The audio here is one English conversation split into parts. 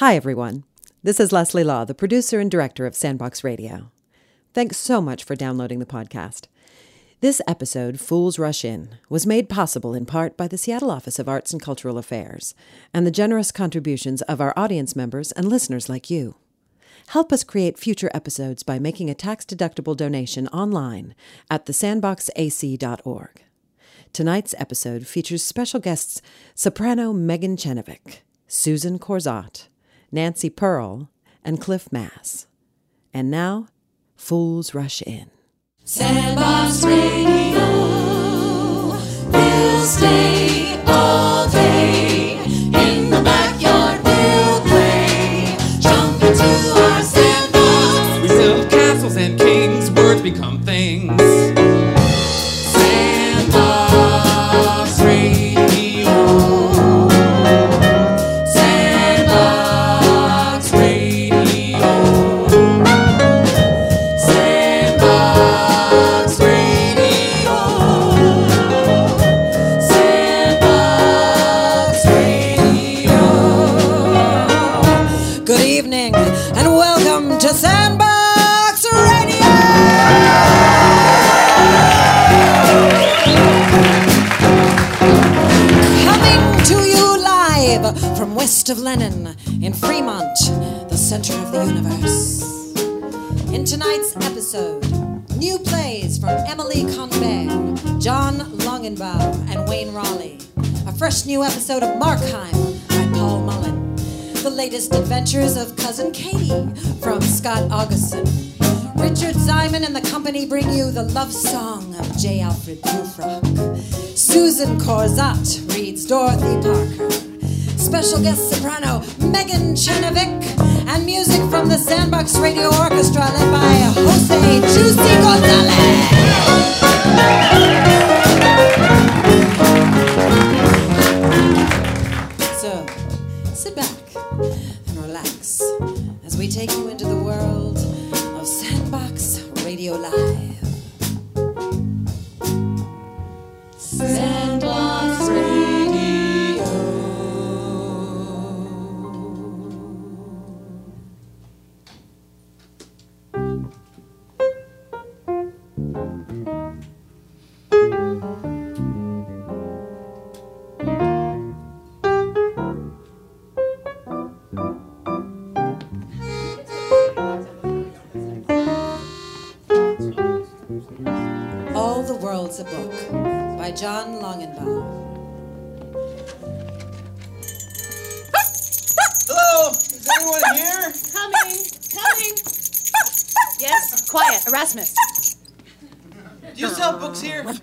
Hi, everyone. This is Leslie Law, the producer and director of Sandbox Radio. Thanks so much for downloading the podcast. This episode, Fools Rush In, was made possible in part by the Seattle Office of Arts and Cultural Affairs and the generous contributions of our audience members and listeners like you. Help us create future episodes by making a tax deductible donation online at thesandboxac.org. Tonight's episode features special guests soprano Megan Chenovic, Susan Corzatte, Nancy Pearl, and Cliff Mass. And now, Fools Rush In. Sandbox Radio. We'll stay all day. In the backyard, we'll play. Jump into our sandbox. We build castles and kings, words become things. Of Lenin in Fremont, the center of the universe. In tonight's episode, new plays from Emily Conbere, John Longenbaugh, and Wayne Rawley. A fresh new episode of Markheim by Paul Mullin. The latest adventures of Cousin Katie from Scott Augustin. Richard Simon and the company bring you the love song of J. Alfred Prufrock. Susan Corzatte reads Dorothy Parker. Special guest soprano Megan Chenovic, and music from the Sandbox Radio Orchestra led by Jose Juicy Gonzalez. So, sit back and relax as we take you into the world of Sandbox Radio Live. John Longenbaugh. Hello, is anyone here? Coming, coming. Yes, quiet, Erasmus. Do you sell books here?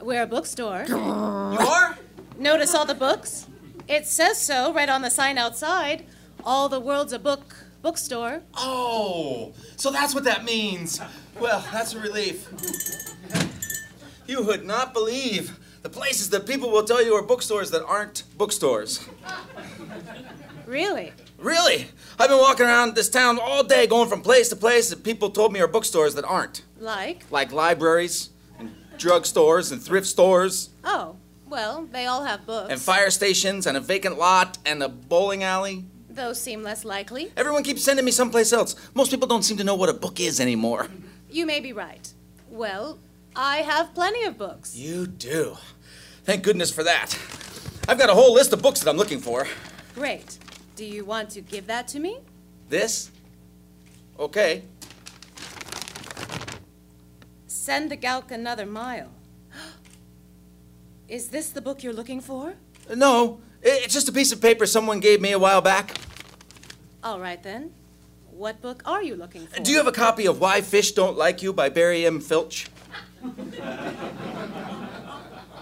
We're a bookstore. You are? Notice all the books? It says so right on the sign outside. All the world's a book bookstore. Oh, so that's what that means. Well, that's a relief. You would not believe the places that people will tell you are bookstores that aren't bookstores. Really? Really? I've been walking around this town all day going from place to place that people told me are bookstores that aren't. Like? Like libraries, and drugstores, and thrift stores, Oh, well, they all have books. and fire stations, and a vacant lot, and a bowling alley. Those seem less likely. Everyone keeps sending me someplace else. Most people don't seem to know what a book is anymore. You may be right. Well, I have plenty of books. You do. Thank goodness for that. I've got a whole list of books that I'm looking for. Great. Do you want to give that to me? This? Okay. Send the Gowk another mile. Is this the book you're looking for? No, it's just a piece of paper someone gave me a while back. All right then. What book are you looking for? Do you have a copy of Why Fish Don't Like You by Barry M. Filch?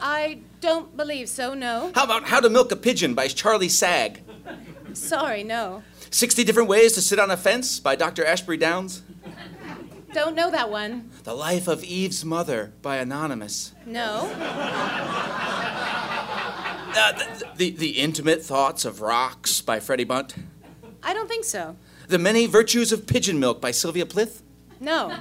I don't believe so, no. How about How to Milk a Pigeon by Charlie Sag? Sorry, no. 60 Different Ways to Sit on a Fence by Dr. Ashbury Downs? Don't know that one. The Life of Eve's Mother by Anonymous? No. Uh, the, the, the Intimate Thoughts of Rocks by Freddie Bunt? I don't think so. The Many Virtues of Pigeon Milk by Sylvia Plath? No.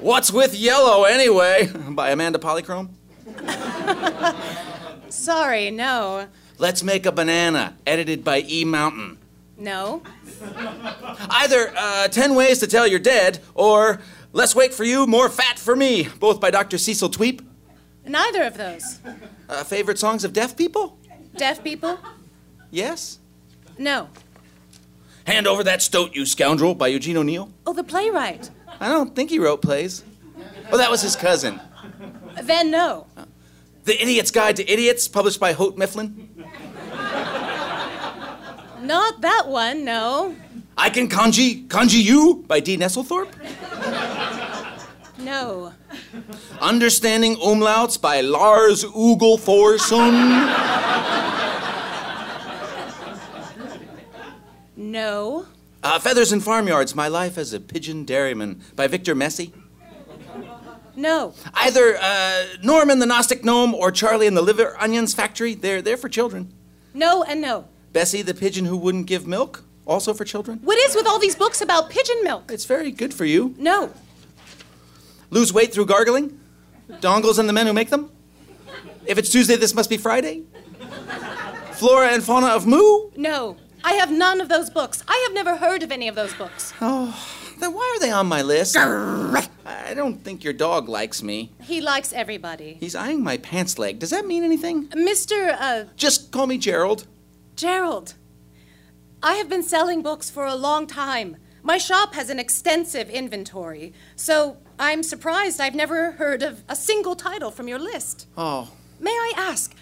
What's with Yellow Anyway by Amanda Polychrome? Sorry, no. Let's Make a Banana, edited by E. Mountain. No. Either uh, 10 Ways to Tell You're Dead or Less Weight for You, More Fat for Me, both by Dr. Cecil Tweep. Neither of those. Uh, favorite songs of deaf people? Deaf people? Yes. No. Hand Over That Stoat, You Scoundrel by Eugene O'Neill. Oh, the playwright. I don't think he wrote plays. Well, that was his cousin. Then no. The Idiot's Guide to Idiots, published by Holt Mifflin. Not that one, no. I Can Kanji, Kanji You by D. Nesselthorpe. No. Understanding Umlauts by Lars Ugel Thorson. No. Uh, Feathers and Farmyards, My Life as a Pigeon Dairyman by Victor Messi. No. Either uh, Norman the Gnostic Gnome or Charlie and the Liver Onions Factory. They're, they're for children. No and no. Bessie the Pigeon Who Wouldn't Give Milk, also for children. What is with all these books about pigeon milk? It's very good for you. No. Lose weight through gargling. Dongles and the men who make them. If it's Tuesday, this must be Friday. Flora and Fauna of Moo. No. I have none of those books. I have never heard of any of those books. Oh, then why are they on my list? I don't think your dog likes me. He likes everybody. He's eyeing my pants leg. Does that mean anything? Mr. Uh, Just call me Gerald. Gerald, I have been selling books for a long time. My shop has an extensive inventory, so I'm surprised I've never heard of a single title from your list. Oh, May I ask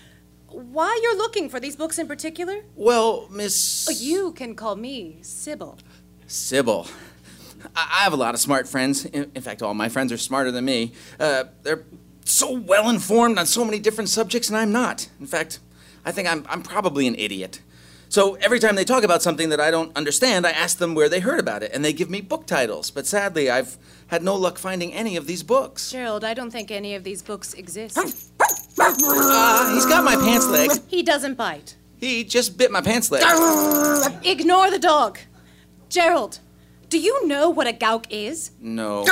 why you're looking for these books in particular? well, Miss. Oh, You can call me Sybil. Sybil. I I have a lot of smart friends. In, in fact, all my friends are smarter than me. Uh, they're so well informed on so many different subjects, and I'm not. In fact, I think I'm, I'm probably an idiot. So every time they talk about something that I don't understand, I ask them where they heard about it, and they give me book titles. But sadly, I've had no luck finding any of these books. Gerald, I don't think any of these books exist. Ah, he's got my pants leg. He doesn't bite. He just bit my pants leg. Ignore the dog. Gerald, do you know what a gowk is? No.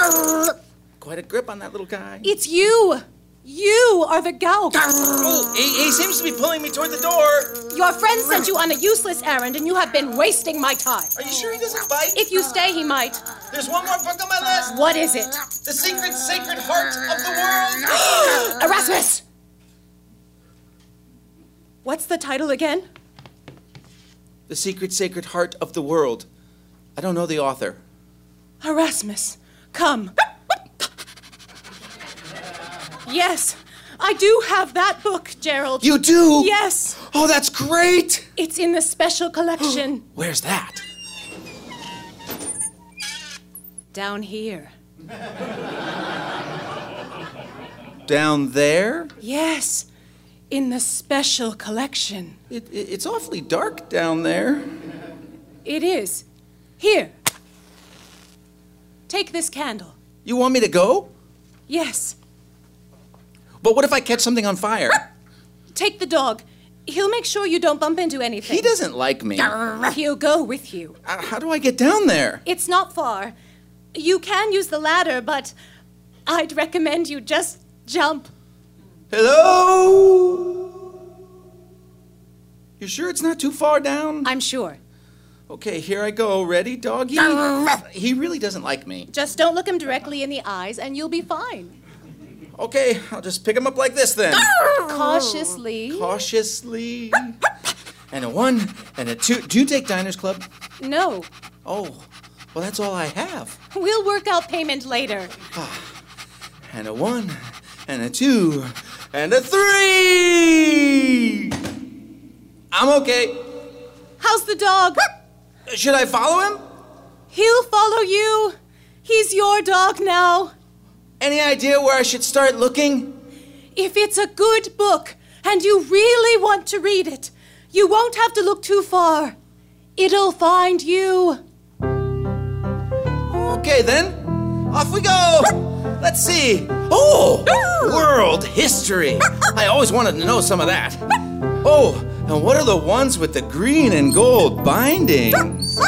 Quite a grip on that little guy. It's you. You are the gowk. Oh, he, he seems to be pulling me toward the door. Your friend sent you on a useless errand, and you have been wasting my time. Are you sure he doesn't bite? If you stay, he might. There's one more book on my list. What is it? The Secret Sacred Heart of the World. Erasmus! What's the title again? the Secret Sacred Heart of the World. I don't know the author. Erasmus, come. Yes, I do have that book, Gerald. You do? Yes, Oh, that's great. it's in the special collection. Where's that? Down here. Down there? Yes, in the special collection. It, it, it's awfully dark down there. It is. Here. Take this candle. You want me to go? Yes. But what if I catch something on fire? Take the dog. He'll make sure you don't bump into anything. He doesn't like me. Uh, He'll go with you. How do I get down there? It's not far. You can use the ladder, but I'd recommend you just jump. Hello? You sure it's not too far down? I'm sure. Okay, here I go. Ready, doggy? He really doesn't like me. Just don't look him directly in the eyes and you'll be fine. Okay, I'll just pick him up like this then. Cautiously. Cautiously. And a one and a two. Do you take Diners Club? No. Oh, well, that's all I have. We'll work out payment later. Ah, and a one and a two and a three. I'm okay. How's the dog? Should I follow him? He'll follow you. He's your dog now. Any idea where I should start looking? If it's a good book and you really want to read it, you won't have to look too far. It'll find you. Okay, then. Off we go. Let's see. Oh, world history. I always wanted to know some of that. Oh, and what are the ones with the green and gold bindings?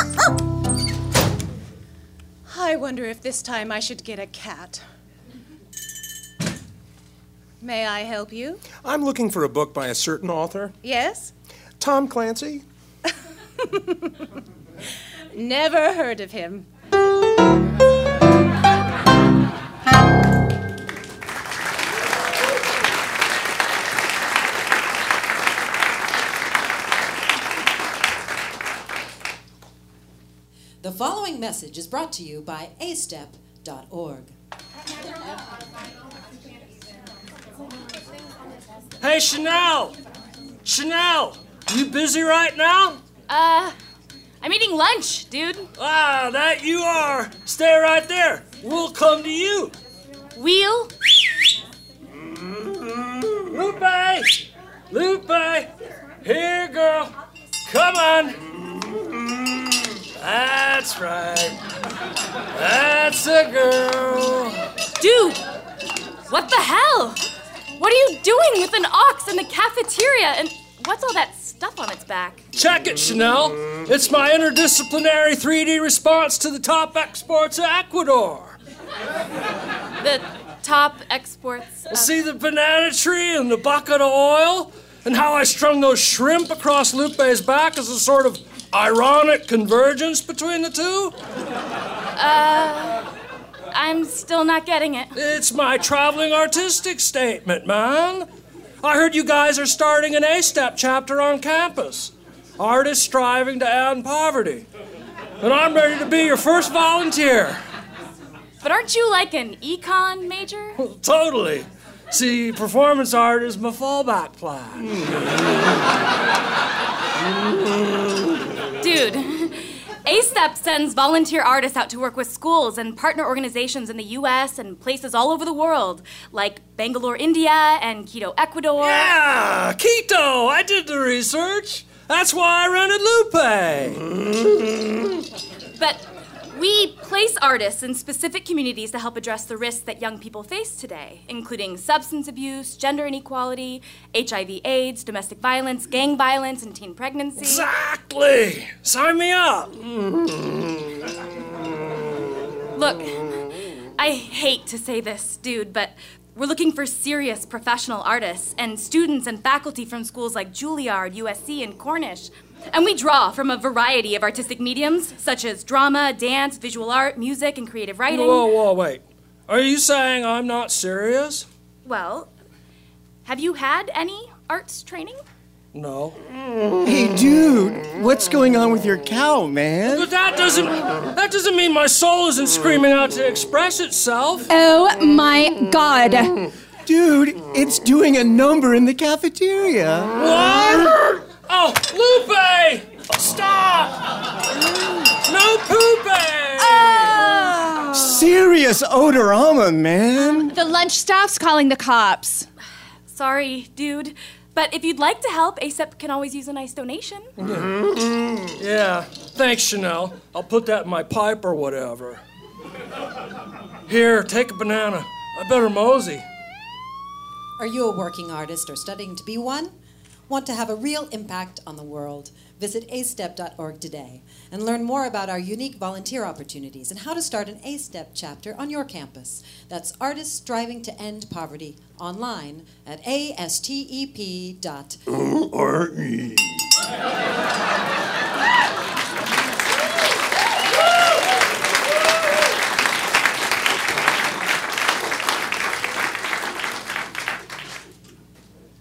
I wonder if this time I should get a cat. May I help you? I'm looking for a book by a certain author. Yes? Tom Clancy? Never heard of him. The following message is brought to you by astep.org. Hey, Chanel! Chanel! You busy right now? Uh, I'm eating lunch, dude. Ah, that you are. Stay right there. We'll come to you. Wheel? Lupe! Lupe! Here, girl. Come on. That's right. That's a girl. Dude! What the hell? What are you doing with an ox in the cafeteria? And what's all that stuff on its back? Check it, Chanel. It's my interdisciplinary 3D response to the top exports of Ecuador. The top exports. Of... See the banana tree and the bucket of oil? And how I strung those shrimp across Lupe's back as a sort of ironic convergence between the two? Uh, I'm still not getting it. It's my traveling artistic statement, man. I heard you guys are starting an A Step chapter on campus. Artists striving to end poverty. And I'm ready to be your first volunteer. But aren't you like an econ major? Totally. See, performance art is my fallback plan. Dude, ASTEP sends volunteer artists out to work with schools and partner organizations in the US and places all over the world, like Bangalore, India, and Quito, Ecuador. Yeah, Quito. I did the research. That's why I rented Lupe. But we place artists in specific communities to help address the risks that young people face today, including substance abuse, gender inequality, HIV, AIDS, domestic violence, gang violence, and teen pregnancy. Exactly. Sign me up. Look, I hate to say this, dude, but we're looking for serious professional artists and students and faculty from schools like Juilliard, USC, and Cornish. And we draw from a variety of artistic mediums, such as drama, dance, visual art, music, and creative writing. Whoa, whoa, wait. Are you saying I'm not serious? Well, have you had any arts training? No. Hey, dude, what's going on with your cow, man? But that doesn't that doesn't mean my soul isn't screaming out to express itself. Oh my god. Dude, it's doing a number in the cafeteria. What? Oh, Lupe! Stop! No pooping! Oh. Serious odorama, man. Um, the lunch staff's calling the cops. Sorry, dude. But if you'd like to help, ASTEP can always use a nice donation. Mm-hmm. Yeah, thanks, Chanel. I'll put that in my pipe or whatever. Here, take a banana. I better mosey. Are you a working artist or studying to be one? Want to have a real impact on the world? Visit astep.org today and learn more about our unique volunteer opportunities and how to start an A-Step chapter on your campus. That's Artists Striving to End Poverty online at astep.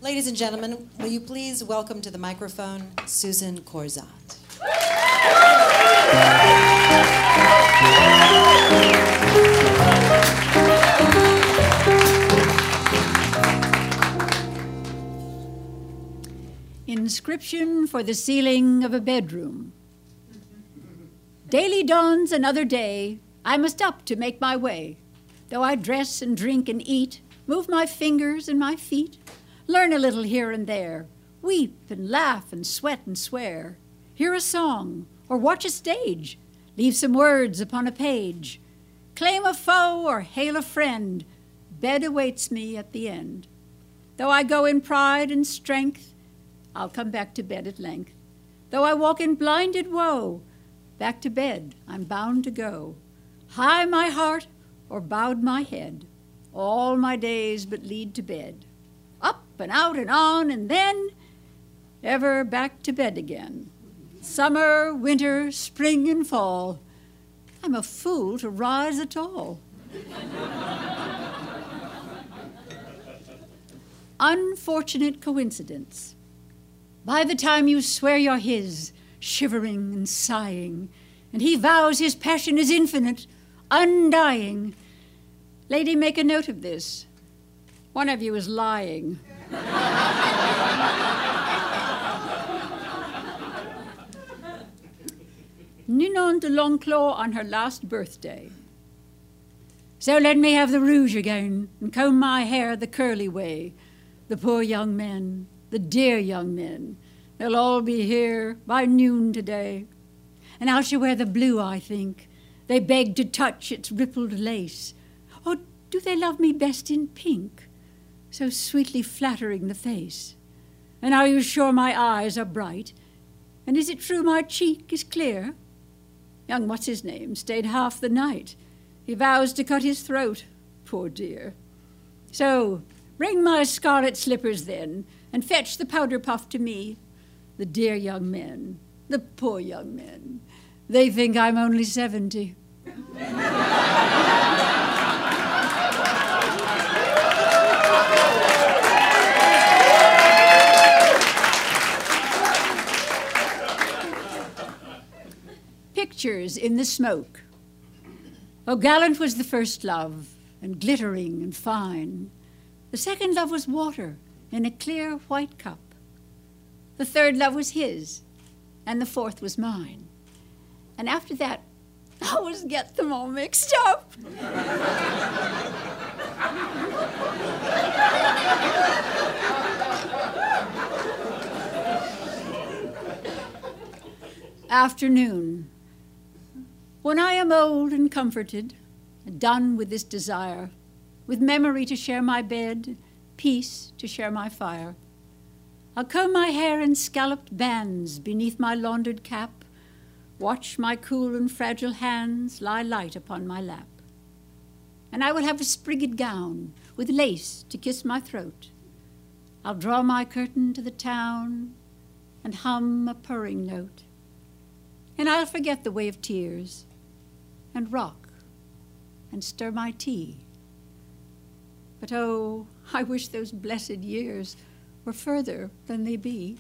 Ladies and gentlemen, will you please welcome to the microphone Susan Corzatte. Inscription for the ceiling of a bedroom. Daily dawns another day. I must up to make my way. Though I dress and drink and eat, move my fingers and my feet, learn a little here and there, weep and laugh and sweat and swear, hear a song or watch a stage, leave some words upon a page, claim a foe or hail a friend, bed awaits me at the end. Though I go in pride and strength, I'll come back to bed at length. Though I walk in blinded woe, back to bed I'm bound to go. High my heart or bowed my head, all my days but lead to bed. And out and on, and then ever back to bed again. Summer, winter, spring, and fall. I'm a fool to rise at all. Unfortunate coincidence. By the time you swear you're his, shivering and sighing, and he vows his passion is infinite, undying. Lady, make a note of this. One of you is lying. Ninon de L'Enclos on her last birthday. So let me have the rouge again and comb my hair the curly way. The poor young men, the dear young men, they'll all be here by noon today. And I shall wear the blue, I think. They beg to touch its rippled lace. Or do they love me best in pink, so sweetly flattering the face? And are you sure my eyes are bright? And is it true my cheek is clear? Young what's his name stayed half the night. He vows to cut his throat, poor dear. So bring my scarlet slippers then, and fetch the powder puff to me. The dear young men, the poor young men, they think I'm only seventy. Pictures in the smoke. Oh, gallant was the first love, and glittering and fine. The second love was water in a clear white cup. The third love was his, and the fourth was mine. And after that, I always get them all mixed up. Afternoon. When I am old and comforted, done with this desire, with memory to share my bed, peace to share my fire, I'll comb my hair in scalloped bands beneath my laundered cap, watch my cool and fragile hands lie light upon my lap. And I will have a sprigged gown with lace to kiss my throat. I'll draw my curtain to the town and hum a purring note. And I'll forget the way of tears and rock and stir my tea. But oh, I wish those blessed years were further than they be.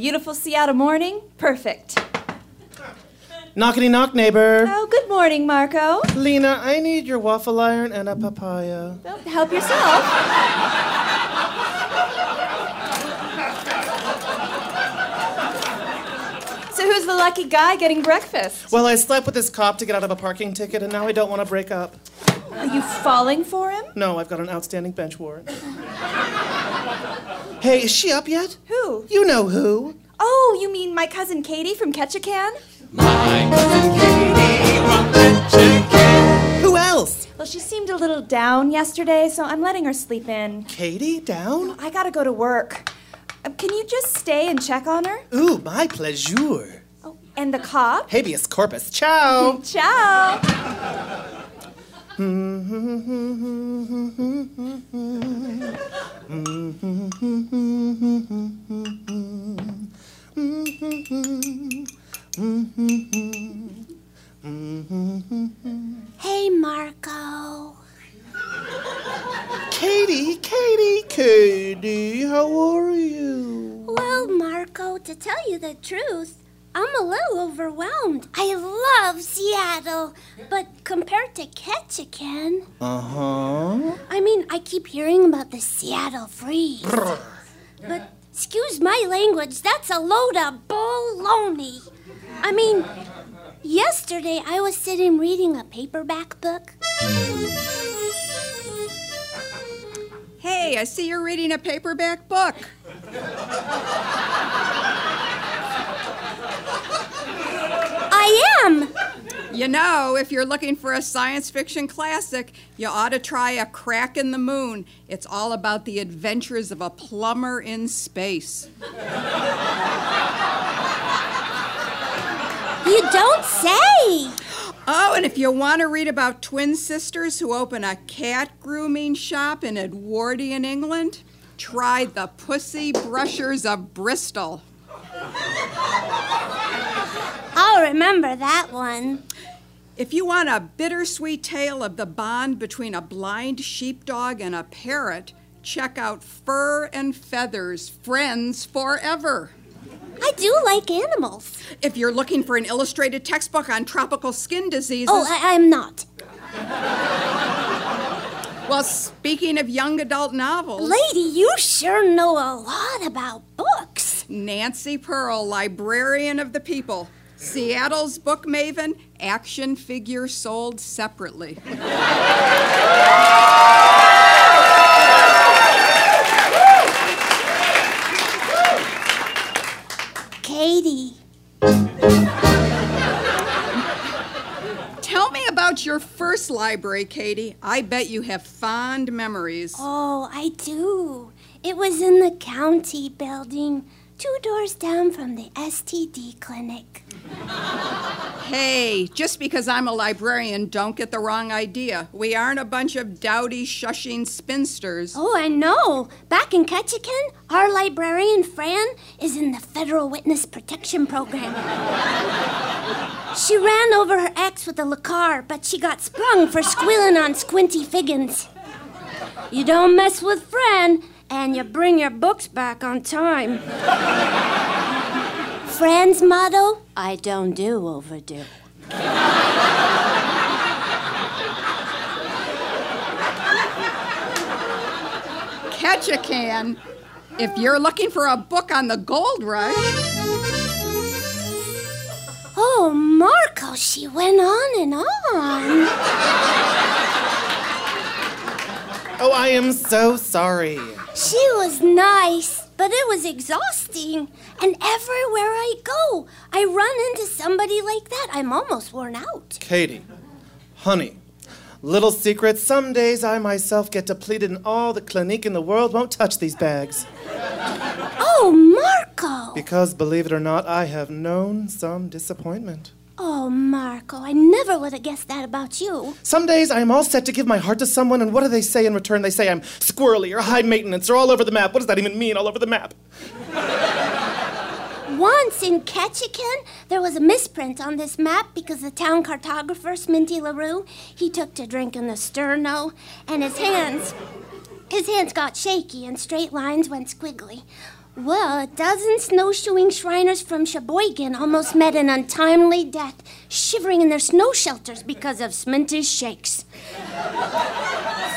Beautiful Seattle morning, perfect. Knockety knock, neighbor. Oh, good morning, Marco. Lena, I need your waffle iron and a papaya. Well, help yourself. So, who's the lucky guy getting breakfast? Well, I slept with this cop to get out of a parking ticket, and now I don't want to break up. Are you falling for him? No, I've got an outstanding bench warrant. Hey, is she up yet? Who? You know who. Oh, you mean my cousin Katie from Ketchikan? My cousin Katie from Ketchikan. Who else? Well, she seemed a little down yesterday, so I'm letting her sleep in. Katie, down? I gotta go to work. Uh, Can you just stay and check on her? Ooh, my pleasure. Oh, and the cop? Habeas corpus. Ciao. Ciao. Hey, Marco. Katie, Katie, Katie, how are you? Well, Marco, to tell you the truth, I'm a little overwhelmed. I love Seattle, but compared to Ketchikan, Uh huh. I mean, I keep hearing about the Seattle freeze. But excuse my language, that's a load of baloney. I mean, yesterday I was sitting reading a paperback book. Hey, I see you're reading a paperback book. I am. You know, if you're looking for a science fiction classic, you ought to try A Crack in the Moon. It's all about the adventures of a plumber in space. You don't say. Oh, and if you want to read about twin sisters who open a cat grooming shop in Edwardian England, try the Pussy Brushers of Bristol. Remember that one. If you want a bittersweet tale of the bond between a blind sheepdog and a parrot, check out Fur and Feathers Friends Forever. I do like animals. If you're looking for an illustrated textbook on tropical skin diseases. Oh, I, I'm not. Well, speaking of young adult novels. Lady, you sure know a lot about books. Nancy Pearl, librarian of the people. Seattle's book maven, action figure sold separately. Katie. Tell me about your first library, Katie. I bet you have fond memories. Oh, I do. It was in the county building, two doors down from the STD clinic. Hey, just because I'm a librarian, don't get the wrong idea. We aren't a bunch of dowdy, shushing spinsters. Oh, I know. Back in Ketchikan, our librarian, Fran, is in the Federal Witness Protection Program. she ran over her ex with a Le Car, but she got sprung for squealing on Squinty Figgins. You don't mess with Fran, and you bring your books back on time. Friends motto I don't do overdue. Ketchikan if you're looking for a book on the gold rush. Oh, Marco, she went on and on. Oh, I am so sorry. She was nice, but it was exhausting. And everywhere I go, I run into somebody like that. I'm almost worn out. Katie, honey, little secret, some days I myself get depleted and all the clinique in the world won't touch these bags. Oh, Marco! Because, believe it or not, I have known some disappointment. Oh, Marco, I never would have guessed that about you. Some days I am all set to give my heart to someone, and what do they say in return? They say I'm squirrely or high maintenance or all over the map. What does that even mean, all over the map? Once in Ketchikan, there was a misprint on this map because the town cartographer, Sminty LaRue, he took to drinking the sterno, and his hands, his hands got shaky and straight lines went squiggly. Well, a dozen snowshoeing Shriners from Sheboygan almost met an untimely death, shivering in their snow shelters because of Sminty's shakes.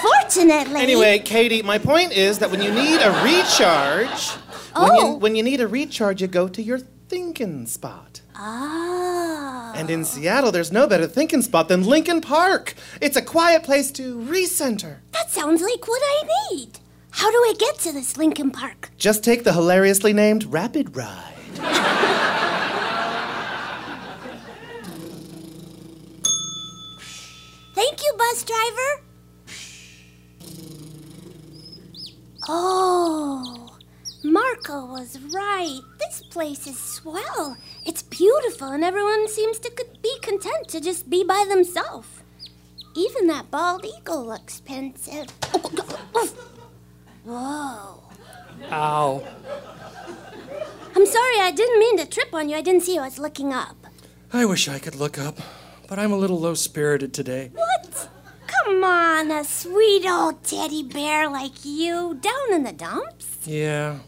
Fortunately. Anyway, Katie, my point is that when you need a recharge, when, Oh. you, when you need a recharge, you go to your thinking spot. Ah. And in Seattle, there's no better thinking spot than Lincoln Park. It's a quiet place to recenter. That sounds like what I need. How do I get to this Lincoln Park? Just take the hilariously named Rapid Ride. Thank you, bus driver. Oh, Marco was right. This place is swell. It's beautiful, and everyone seems to be content to just be by themselves. Even that bald eagle looks pensive. Oh, oh, oh, Whoa. Ow. I'm sorry, I didn't mean to trip on you. I didn't see you. I was looking up. I wish I could look up, but I'm a little low spirited today. What? Come on, a sweet old teddy bear like you down in the dumps? Yeah.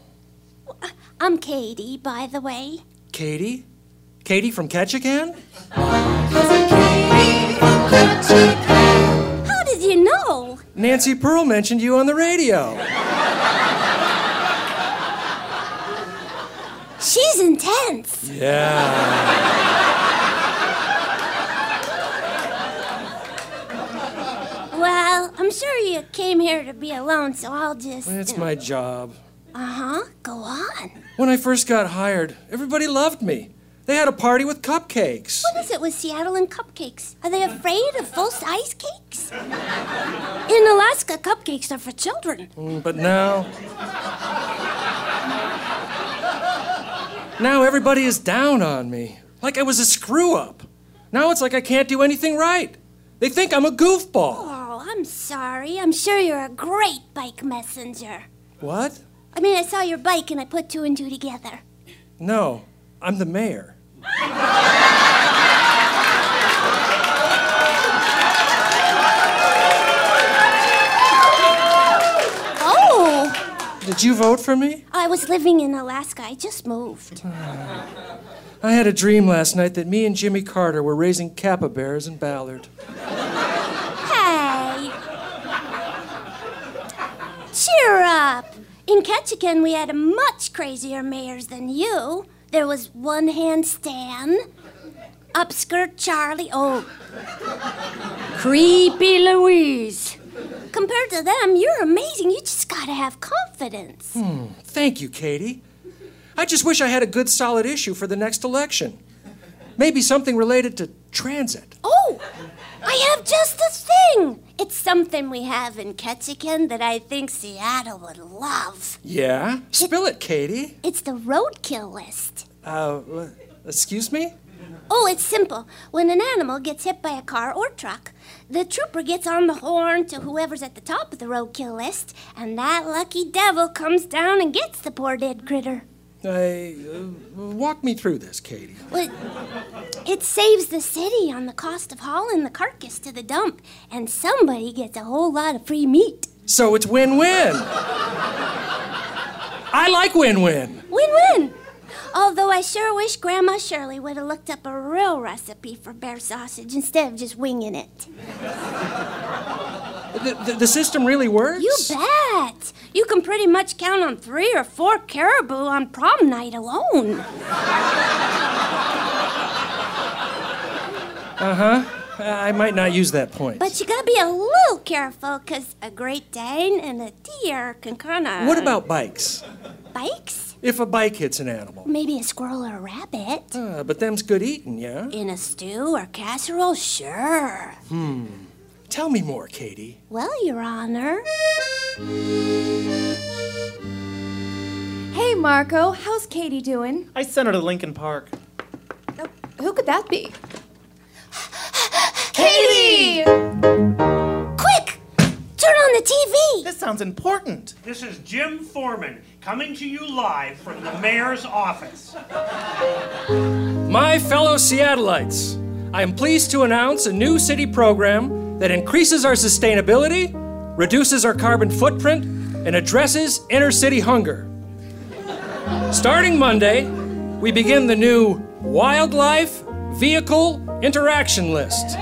I'm Katie, by the way. Katie? Katie from Ketchikan? How did you know? Nancy Pearl mentioned you on the radio. She's intense. Yeah. Well, I'm sure you came here to be alone, so I'll just. It's my job. Uh huh. Go on. When I first got hired, everybody loved me. They had a party with cupcakes. What is it with Seattle and cupcakes? Are they afraid of full size cakes? In Alaska, cupcakes are for children. Mm, But now. Now everybody is down on me. Like I was a screw up. Now it's like I can't do anything right. They think I'm a goofball. Oh, I'm sorry. I'm sure you're a great bike messenger. What? I mean, I saw your bike and I put two and two together. No, I'm the mayor. Oh! Did you vote for me? I was living in Alaska. I just moved. I had a dream last night that me and Jimmy Carter were raising kappa bears in Ballard. Hey! Cheer up! In Ketchikan, we had much crazier mayors than you. There was one hand Stan, upskirt Charlie, oh, creepy Louise. Compared to them, you're amazing. You just gotta have confidence. Hmm, thank you, Katie. I just wish I had a good solid issue for the next election. Maybe something related to transit. Oh, I have just the thing. It's something we have in Ketchikan that I think Seattle would love. Yeah? Spill it, Katie. It's the roadkill list. Uh, uh, excuse me? Oh, it's simple. When an animal gets hit by a car or truck, the trooper gets on the horn to whoever's at the top of the roadkill list, and that lucky devil comes down and gets the poor dead critter. I, uh, walk me through this, Katie. Well, it saves the city on the cost of hauling the carcass to the dump, and somebody gets a whole lot of free meat. So it's win win. I like win win. Win win! Although I sure wish Grandma Shirley would have looked up a real recipe for bear sausage instead of just winging it. The, the, the system really works? You bet! You can pretty much count on three or four caribou on prom night alone. Uh huh. I might not use that point. But you gotta be a little careful, 'cause a Great Dane and a deer can kinda. What about bikes? bikes? If a bike hits an animal. Maybe a squirrel or a rabbit. Uh, but them's good eating, yeah? In a stew or casserole? Sure. Hmm. Tell me more, Katie. Well, Your Honor. Hey, Marco, how's Katie doing? I sent her to Lincoln Park. Oh, who could that be? Katie! Quick! Turn on the TV! This sounds important. This is Jim Forman coming to you live from the mayor's office. My fellow Seattleites, I am pleased to announce a new city program that increases our sustainability, reduces our carbon footprint, and addresses inner city hunger. Starting Monday, we begin the new Wildlife Vehicle Interaction List.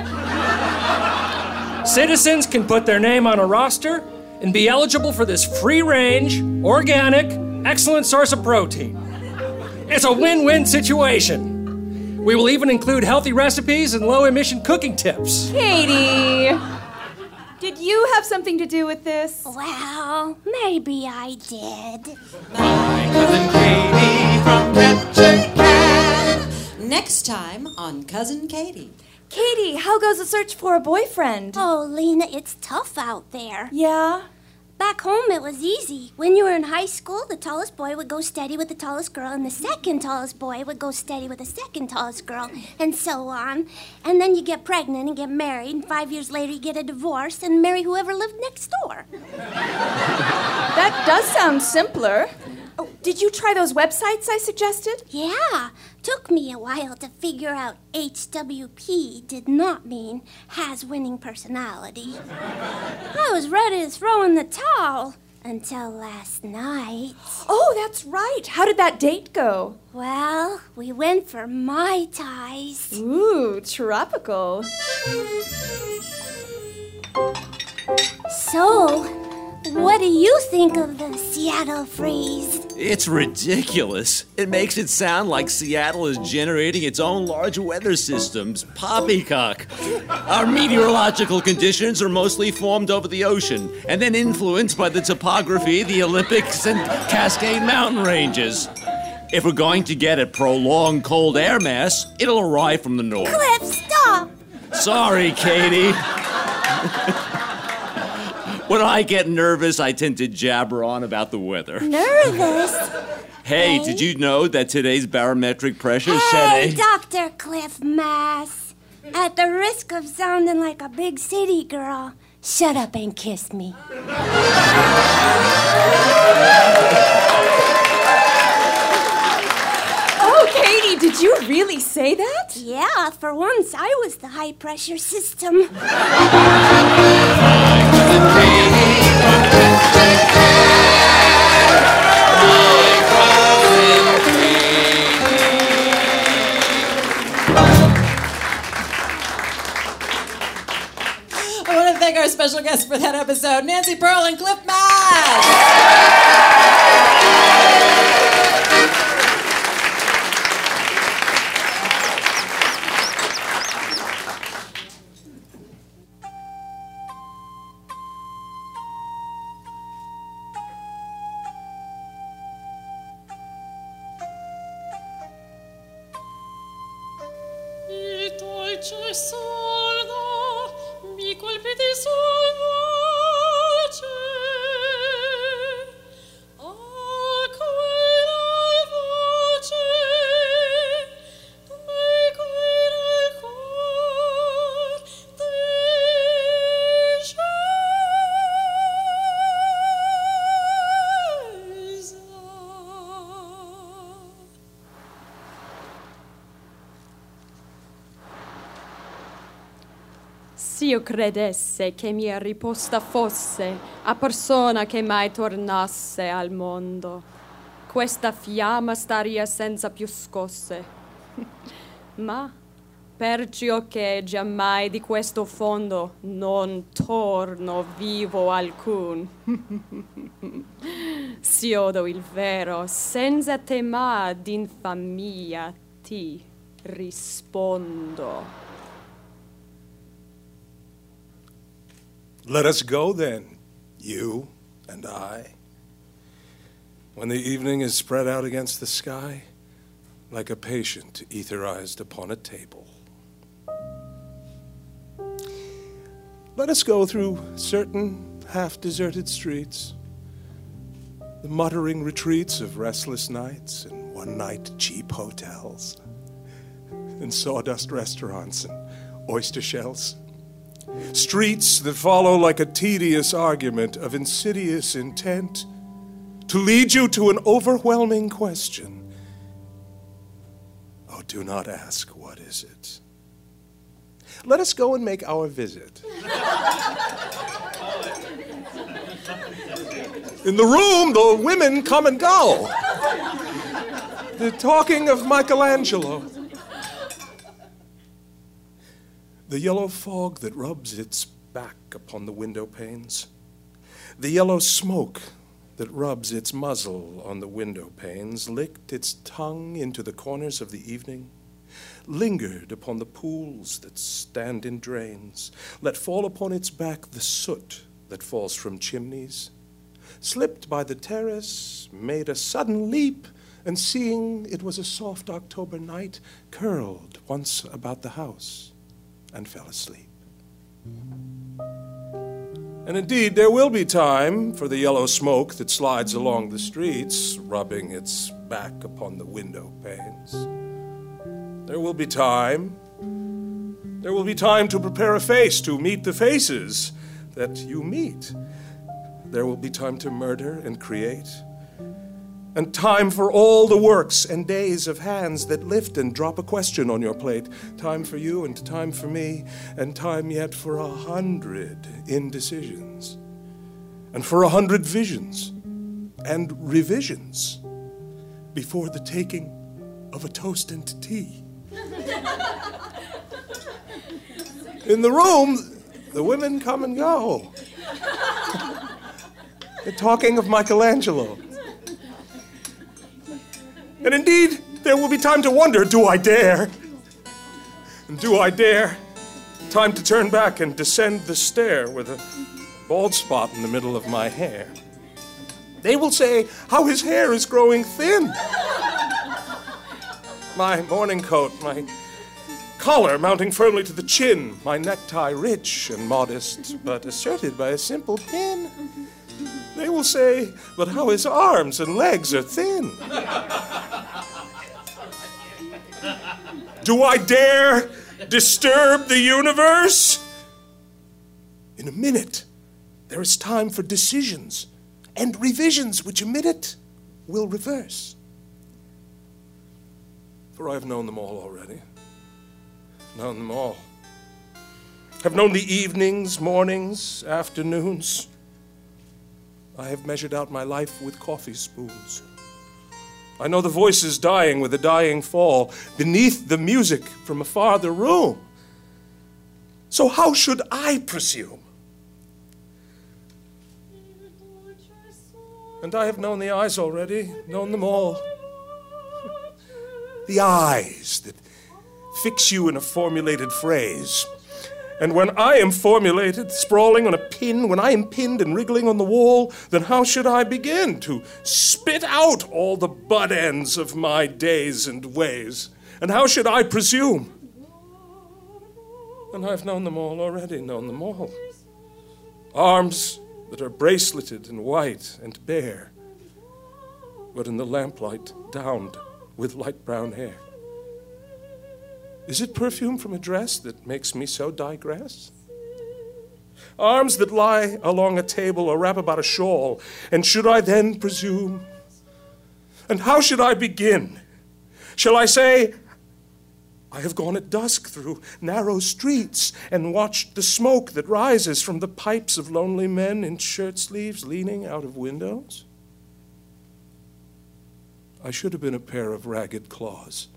Citizens can put their name on a roster and be eligible for this free range, organic, excellent source of protein. It's a win win situation. We will even include healthy recipes and low emission cooking tips. Katie! Did you have something to do with this? Well, maybe I did. My cousin Katie from Ketchikan. Next time on Cousin Katie. Katie, how goes the search for a boyfriend? Oh, Lena, it's tough out there. Yeah? Back home, it was easy. When you were in high school, the tallest boy would go steady with the tallest girl, and the second tallest boy would go steady with the second tallest girl, and so on. And then you get pregnant and get married, and five years later, you get a divorce and marry whoever lived next door. That does sound simpler. Oh, did you try those websites I suggested? Yeah, took me a while to figure out HWP did not mean has winning personality. I was ready to throw in the towel, until last night. Oh, that's right. How did that date go? Well, we went for Mai Tais. Ooh, tropical. So, what do you think of the Seattle freeze? It's ridiculous. It makes it sound like Seattle is generating its own large weather systems. Poppycock. Our meteorological conditions are mostly formed over the ocean and then influenced by the topography, the Olympics, and Cascade Mountain ranges. If we're going to get a prolonged cold air mass, it'll arrive from the north. Cliff, stop! Sorry, Katie. when I get nervous, I tend to jabber on about the weather. Nervous? Hey, did you know that today's barometric pressure set Hey, a. Dr. Cliff Mass. At the risk of sounding like a big city girl, shut up and kiss me. Oh, Katie, did you really say that? Yeah, for once I was the high pressure system. I want to thank our special guests for that episode, Nancy Pearl and Cliff Mass. S'io credesse che mia riposta fosse a persona che mai tornasse al mondo, questa fiamma staria senza più scosse. Ma perciò che giammai di questo fondo non torno vivo alcun. S'iodo il vero, senza tema d'infamia ti rispondo. Let us go then, you and I. When the evening is spread out against the sky, like a patient etherized upon a table. Let us go through certain half deserted streets, the muttering retreats of restless nights and one night cheap hotels, and sawdust restaurants and oyster shells. Streets that follow like a tedious argument of insidious intent to lead you to an overwhelming question. Oh, do not ask, what is it? Let us go and make our visit. In the room, the women come and go. They're talking of Michelangelo. The yellow fog that rubs its back upon the window panes. The yellow smoke that rubs its muzzle on the window panes licked its tongue into the corners of the evening, lingered upon the pools that stand in drains, let fall upon its back the soot that falls from chimneys, slipped by the terrace, made a sudden leap, and seeing it was a soft October night, curled once about the house and fell asleep. And indeed, there will be time for the yellow smoke that slides along the streets, rubbing its back upon the window panes. There will be time. There will be time to prepare a face to meet the faces that you meet. There will be time to murder and create. And time for all the works and days of hands that lift and drop a question on your plate. Time for you and time for me, and time yet for a hundred indecisions. and for a hundred visions and revisions before the taking of a toast and tea. In the room, the women come and go. They're talking of Michelangelo. And indeed, there will be time to wonder do I dare? And do I dare? Time to turn back and descend the stair with a bald spot in the middle of my hair. They will say how his hair is growing thin. My morning coat, my collar mounting firmly to the chin, my necktie rich and modest, but asserted by a simple pin. They will say, but how his arms and legs are thin. Do I dare disturb the universe? In a minute, there is time for decisions and revisions, which a minute will reverse. For I have known them all already. Known them all. Have known the evenings, mornings, afternoons. I have measured out my life with coffee spoons. I know the voices dying with a dying fall beneath the music from a farther room. So, how should I presume? And I have known the eyes already, known them all. The eyes that fix you in a formulated phrase. And when I am formulated, sprawling on a pin, when I am pinned and wriggling on the wall, then how should I begin to spit out all the butt ends of my days and ways? And how should I presume? And I've known them all already, known them all. Arms that are braceleted and white and bare, but in the lamplight downed with light brown hair. Is it perfume from a dress that makes me so digress? Arms that lie along a table or wrap about a shawl, and should I then presume? And how should I begin? Shall I say, I have gone at dusk through narrow streets and watched the smoke that rises from the pipes of lonely men in shirt sleeves leaning out of windows? I should have been a pair of ragged claws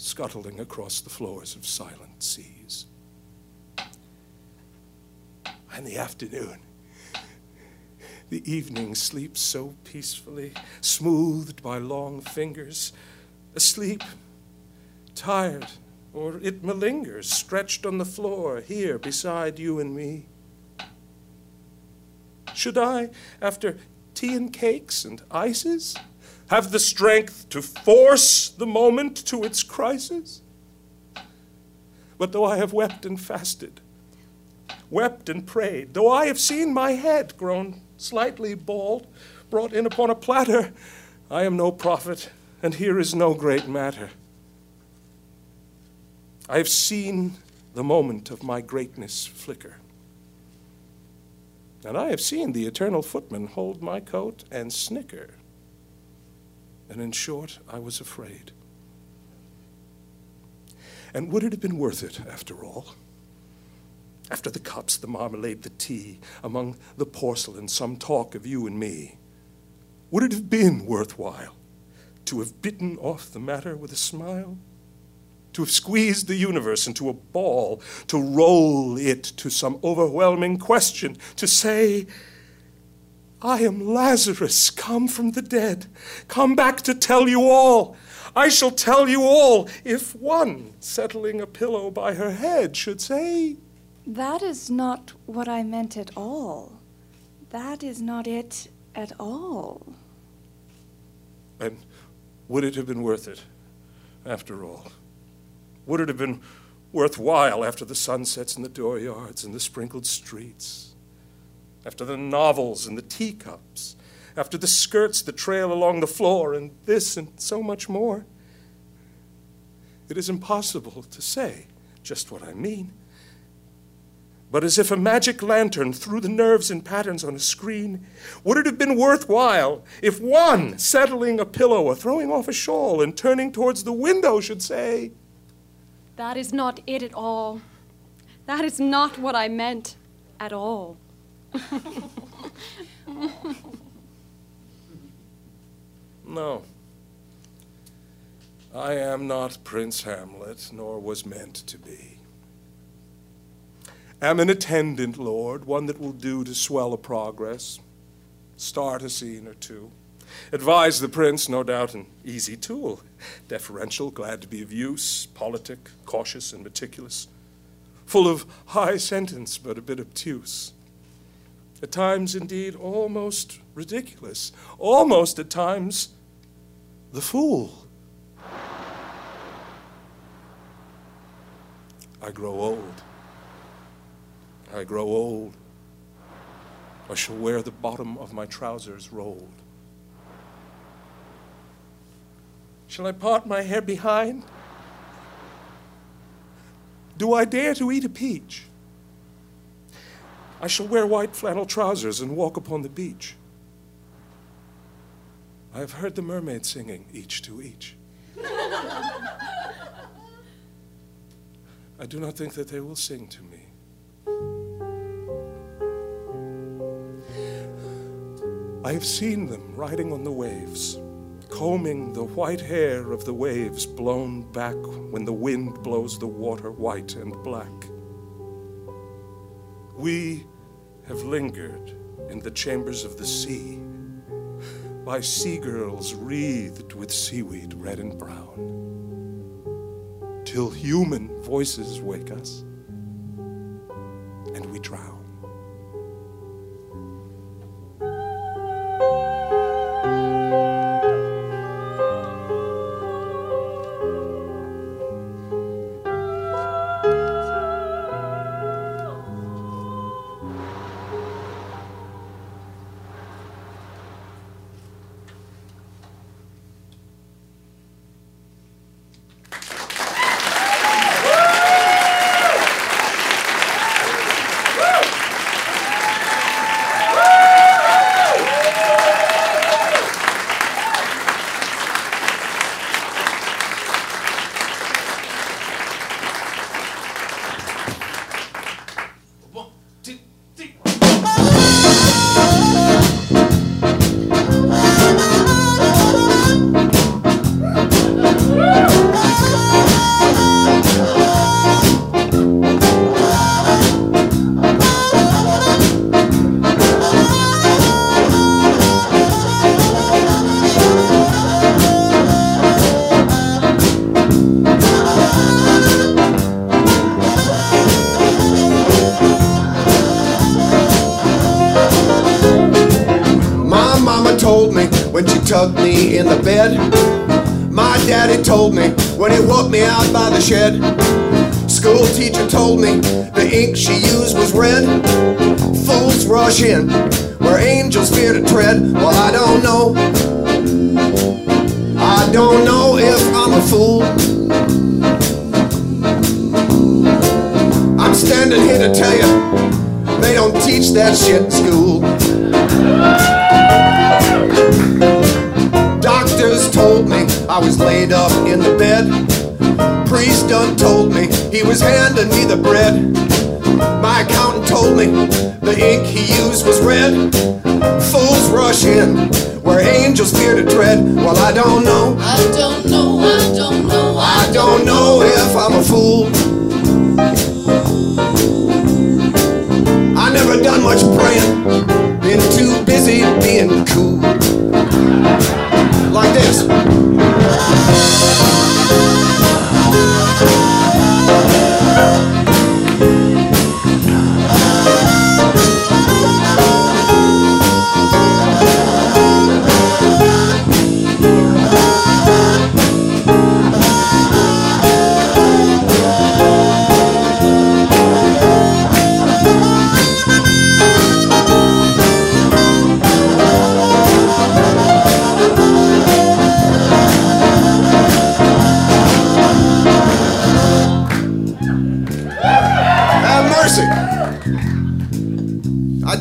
scuttling across the floors of silent seas. And the afternoon, the evening sleeps so peacefully, smoothed by long fingers, asleep, tired, or it malingers, stretched on the floor here beside you and me. Should I, after tea and cakes and ices, have the strength to force the moment to its crisis? But though I have wept and fasted, wept and prayed, though I have seen my head grown slightly bald, brought in upon a platter, I am no prophet, and here is no great matter. I have seen the moment of my greatness flicker. And I have seen the eternal footman hold my coat and snicker. And in short, I was afraid. And would it have been worth it, after all? After the cups, the marmalade, the tea, among the porcelain, some talk of you and me, would it have been worthwhile to have bitten off the matter with a smile? To have squeezed the universe into a ball, to roll it to some overwhelming question, to say, I am Lazarus, come from the dead, come back to tell you all. I shall tell you all if one, settling a pillow by her head, should say, That is not what I meant at all. That is not it at all. And would it have been worth it, after all? Would it have been worthwhile after the sunsets in the dooryards and the sprinkled streets? After the novels and the teacups? After the skirts that trail along the floor and this and so much more? It is impossible to say just what I mean. But as if a magic lantern threw the nerves and patterns on a screen, would it have been worthwhile if one, settling a pillow or throwing off a shawl and turning towards the window, should say, That is not it at all. That is not what I meant at all. No. I am not Prince Hamlet, nor was meant to be. Am an attendant, Lord, one that will do to swell a progress, start a scene or two. Advise the prince, no doubt an easy tool. Deferential, glad to be of use, politic, cautious and meticulous. Full of high sentence, but a bit obtuse. At times, indeed, almost ridiculous. Almost at times, the fool. I grow old. I grow old. I shall wear the bottom of my trousers rolled. Shall I part my hair behind? Do I dare to eat a peach? I shall wear white flannel trousers and walk upon the beach. I have heard the mermaids singing, each to each. I do not think that they will sing to me. I have seen them riding on the waves, combing the white hair of the waves blown back when the wind blows the water white and black. We have lingered in the chambers of the sea by sea girls wreathed with seaweed red and brown. Till human voices wake us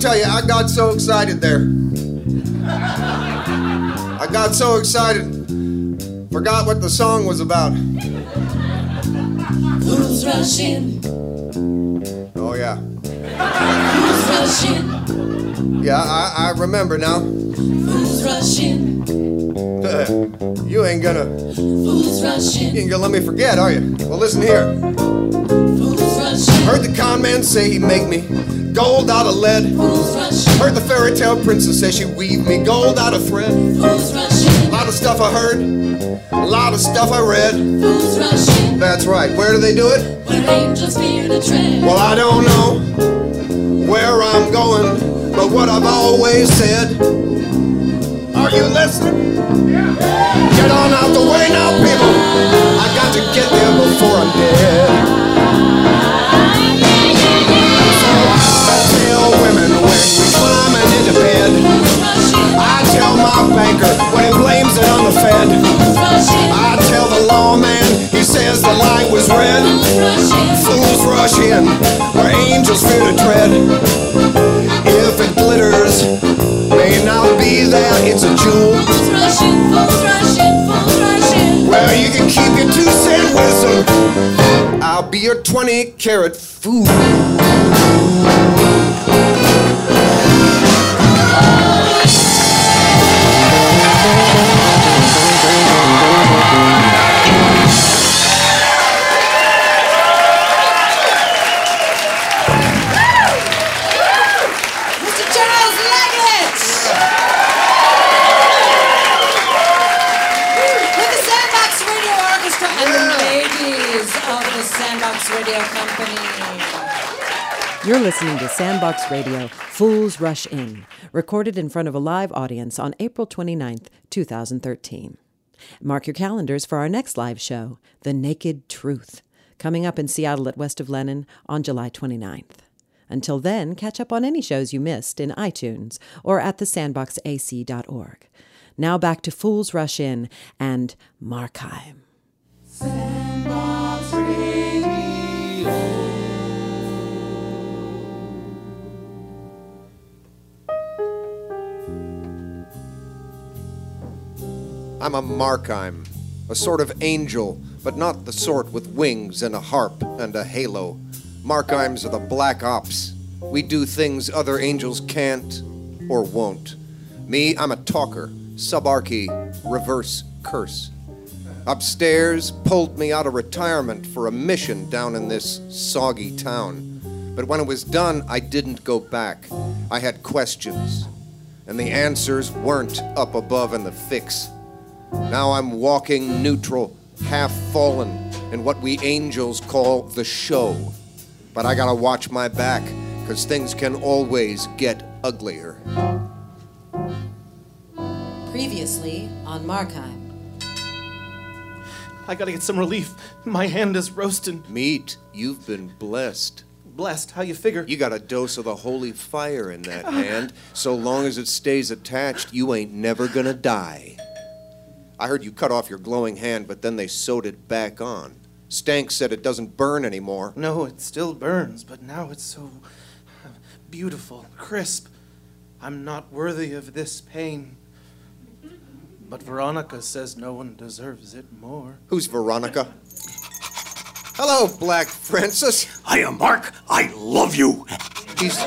tell you, I got so excited there. I got so excited, forgot what the song was about. Fools rush in, Oh, yeah. fools rush in, Yeah, I, I remember now. Fools rush in, you ain't gonna. fools rush in, You ain't gonna let me forget, are you? Well, listen here. fools rush in, Heard the con man say he'd make me gold out of lead. fools rush in, Heard the fairy tale princess say she'd weave me gold out of thread. fools rush in, A lot of stuff I heard, a lot of stuff I read. fools rush in, That's right. Where do they do it? where angels fear to tread. Well, I don't know where I'm going, but what I've always said. Are you listening? Yeah. Get on out the way now, people. I got to get there before I'm dead. Tell my banker when he blames it on the Fed. I tell the lawman, he says the light was red. Fools rush in where angels fear to tread. If it glitters, may not be there, it's a jewel. Where you can keep your two cent wisdom. I'll be your 20 carat fool. You're listening to Sandbox Radio Fools Rush In, recorded in front of a live audience on April 29th, 2013. Mark your calendars for our next live show, The Naked Truth, coming up in Seattle at West of Lenin on July 29th. Until then, catch up on any shows you missed in iTunes or at thesandboxac.org. Now back to Fools Rush In and Markheim. I'm a Markheim, a sort of angel, but not the sort with wings and a harp and a halo. Markheims are the black ops. We do things other angels can't or won't. Me, I'm a talker, subarchy, reverse curse. Upstairs, pulled me out of retirement for a mission down in this soggy town. But when it was done, I didn't go back. I had questions, and the answers weren't up above in the fix. Now I'm walking neutral, half fallen, in what we angels call the show. But I gotta watch my back, because things can always get uglier. Previously on Markheim. I gotta get some relief. My hand is roasting. Meat, you've been blessed. Blessed, how you figure? You got a dose of the holy fire in that hand. So long as it stays attached, you ain't never gonna die. I heard you cut off your glowing hand, but then they sewed it back on. Stank said it doesn't burn anymore. No, it still burns, but now it's so uh, beautiful, crisp. I'm not worthy of this pain. But Veronica says no one deserves it more. Who's Veronica? Hello, Black Francis. I am Mark. I love you. He's.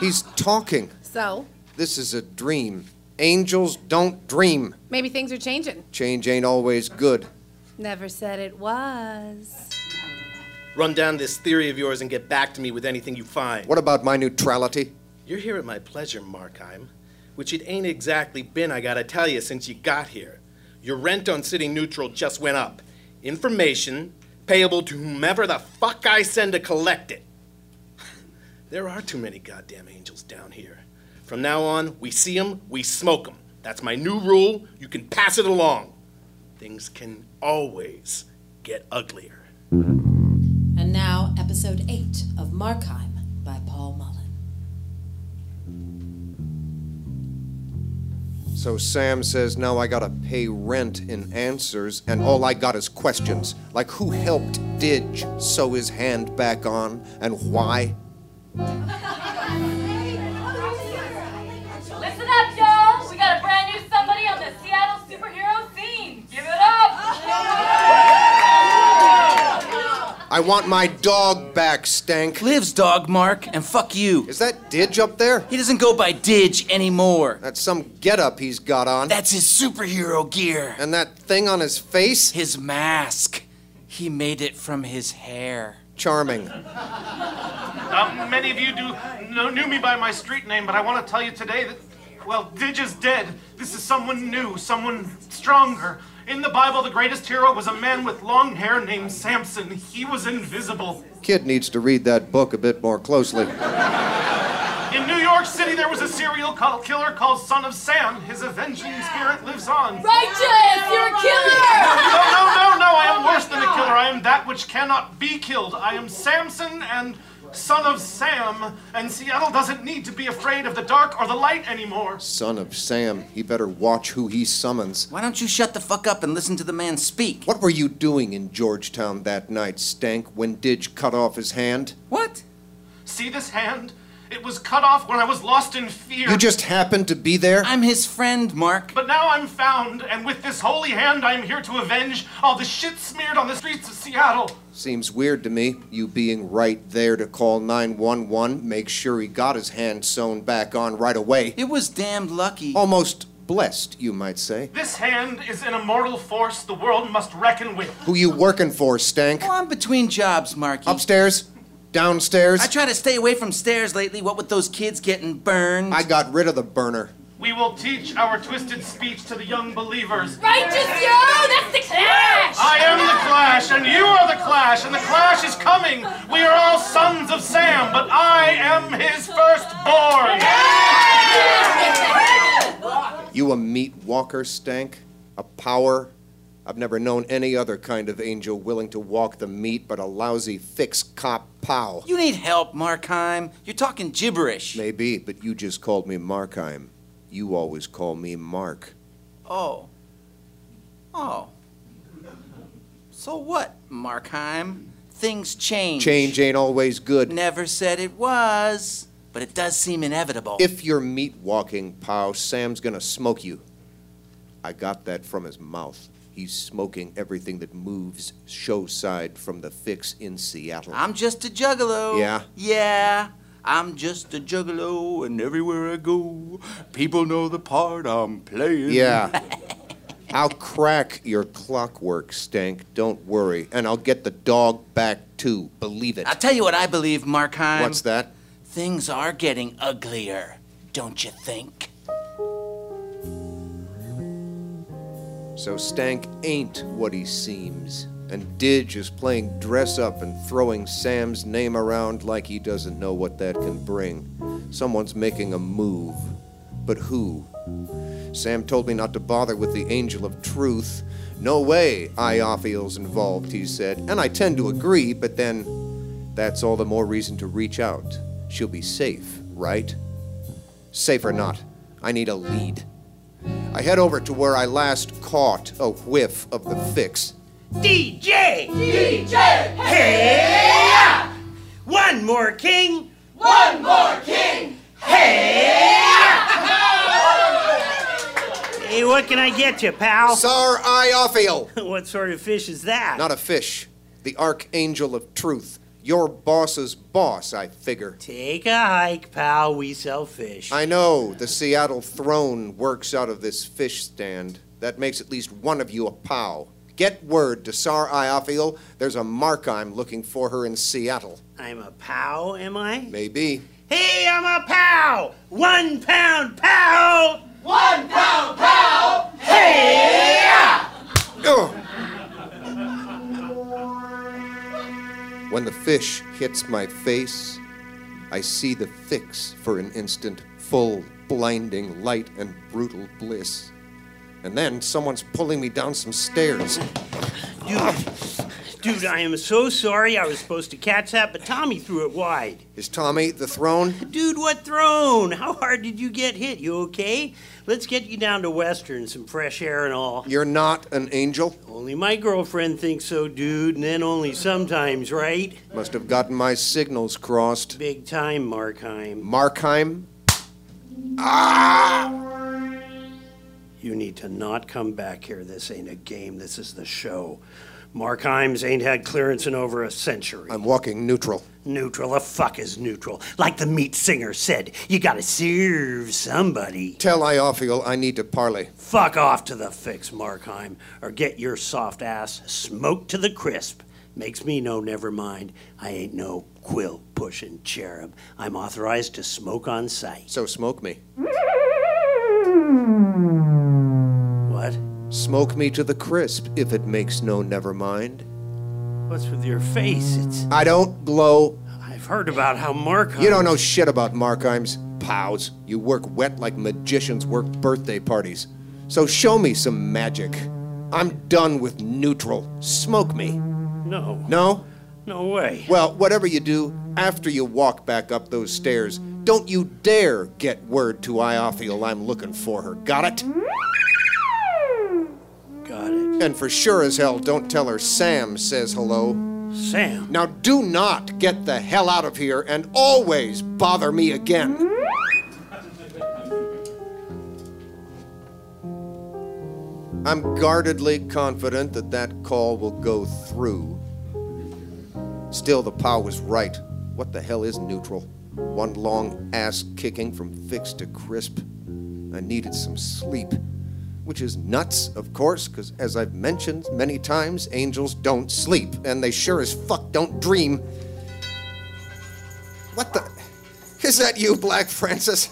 He's talking. So, This is a dream. Angels don't dream. maybe things are changing. Change ain't always good. Never said it was. Run down this theory of yours and get back to me with anything you find. What about my neutrality? You're here at my pleasure, Markheim, which it ain't exactly been, I gotta tell you, since you got here. Your rent on sitting neutral just went up. Information payable to whomever the fuck I send to collect it. There are too many goddamn angels down here. From now on, we see 'em, we smoke 'em. That's my new rule. You can pass it along. Things can always get uglier. And now, episode 8 of Markheim by Paul Mullin. So Sam says now I gotta pay rent in answers, and all I got is questions. Like who helped Didge sew his hand back on, and why? Listen up, y'all. We got a brand new somebody on the Seattle superhero scene. Give it up. I want my dog back, Stank. Lives dog, Mark, and fuck you. Is that Didge up there? He doesn't go by Didge anymore. That's some getup he's got on. That's his superhero gear. And that thing on his face? His mask. He made it from his hair. Charming. Uh, many of you do know, knew me by my street name, but I want to tell you today that, well, Didge is dead. This is someone new, someone stronger. In the Bible, the greatest hero was a man with long hair named Samson. He was invisible. Kid needs to read that book a bit more closely. In New York City, there was a serial call- killer called Son of Sam. His avenging spirit lives on. Righteous! You're a killer! No, no, no, no, I am worse than a killer. I am that which cannot be killed. I am Samson and son of Sam, and Seattle doesn't need to be afraid of the dark or the light anymore. Son of Sam, he better watch who he summons. Why don't you shut the fuck up and listen to the man speak? What were you doing in Georgetown that night, Stank, when Didge cut off his hand? What? See this hand? It was cut off when I was lost in fear. You just happened to be there? I'm his friend, Mark. But now I'm found, and with this holy hand, I am here to avenge all the shit smeared on the streets of Seattle. Seems weird to me, you being right there to call 911, make sure he got his hand sewn back on right away. It was damned lucky. Almost blessed, you might say. This hand is an immortal force the world must reckon with. Who you working for, Stank? Oh, I'm between jobs, Marky. Upstairs? Downstairs? I try to stay away from stairs lately. What with those kids getting burned? I got rid of the burner. We will teach our twisted speech to the young believers. Righteous yo! That's the Clash! I am the Clash, and you are the Clash, and the Clash is coming. We are all sons of Sam, but I am his firstborn. You a meat walker, Stank? A power? I've never known any other kind of angel willing to walk the meat but a lousy fix cop pow. You need help, Markheim. You're talking gibberish. Maybe, but you just called me Markheim. You always call me Mark. Oh. Oh. So what, Markheim? Things change. Change ain't always good. Never said it was, but it does seem inevitable. If you're meat walking, pow, Sam's gonna smoke you. I got that from his mouth. He's smoking everything that moves show side from the fix in Seattle. I'm just a juggalo. Yeah? Yeah. I'm just a juggalo, and everywhere I go, people know the part I'm playing. Yeah. I'll crack your clockwork, Stank. Don't worry. And I'll get the dog back too. Believe it. I'll tell you what I believe, Markheim. What's that? Things are getting uglier, don't you think? So Stank ain't what he seems. And Didge is playing dress up and throwing Sam's name around like he doesn't know what that can bring. Someone's making a move. But who? Sam told me not to bother with the Angel of Truth. No way Iophiel's involved, he said. And I tend to agree, but then that's all the more reason to reach out. She'll be safe, right? Safe or not, I need a lead. I head over to where I last caught a whiff of the fix. DJ! DJ! Hey! One more king! One more king! Hey, what can I get you, pal? Sar Iophiel! what sort of fish is that? Not a fish. The Archangel of Truth. Your boss's boss, I figure. Take a hike, pal. We sell fish. I know. The Seattle throne works out of this fish stand. That makes at least one of you a pow. Get word to Sar Iophiel. There's a mark I'm looking for her in Seattle. I'm a pow, am I? Maybe. Hey, I'm a pow! One pound pow! One pound pow! Hey! Ugh. When the fish hits my face, I see the fix for an instant, full, blinding light and brutal bliss. And then someone's pulling me down some stairs. Dude, dude, I am so sorry. I was supposed to catch that, but Tommy threw it wide. Is Tommy the throne? Dude, what throne? How hard did you get hit? You okay? Let's get you down to Western, some fresh air and all. You're not an angel? Only my girlfriend thinks so, dude, and then only sometimes, right? Must have gotten my signals crossed. Big time, Markheim. Markheim? Ah! You need to not come back here. This ain't a game, this is the show. Markheim's ain't had clearance in over a century. I'm walking neutral. Neutral? The fuck is neutral? Like the meat singer said, you gotta serve somebody. Tell Iophiel I need to parley. Fuck off to the fix, Markheim, or get your soft ass smoked to the crisp. Makes me no never mind. I ain't no quill pushing cherub. I'm authorized to smoke on sight. So smoke me. Smoke me to the crisp, if it makes no never mind. What's with your face? It's. I don't blow. I've heard about how Markheim. You don't know shit about Markheim's pals. You work wet like magicians work birthday parties. So show me some magic. I'm done with neutral. Smoke me. No. No? No way. Well, whatever you do, after you walk back up those stairs, don't you dare get word to Iophiel I'm looking for her. Got it? Got it. And for sure as hell, don't tell her Sam says hello. Sam? Now do not get the hell out of here and always bother me again. I'm guardedly confident that that call will go through. Still, the POW was right. What the hell is neutral? One long ass kicking from fixed to crisp. I needed some sleep. Which is nuts, of course, because as I've mentioned many times, angels don't sleep, and they sure as fuck don't dream. What the? Is that you, Black Francis?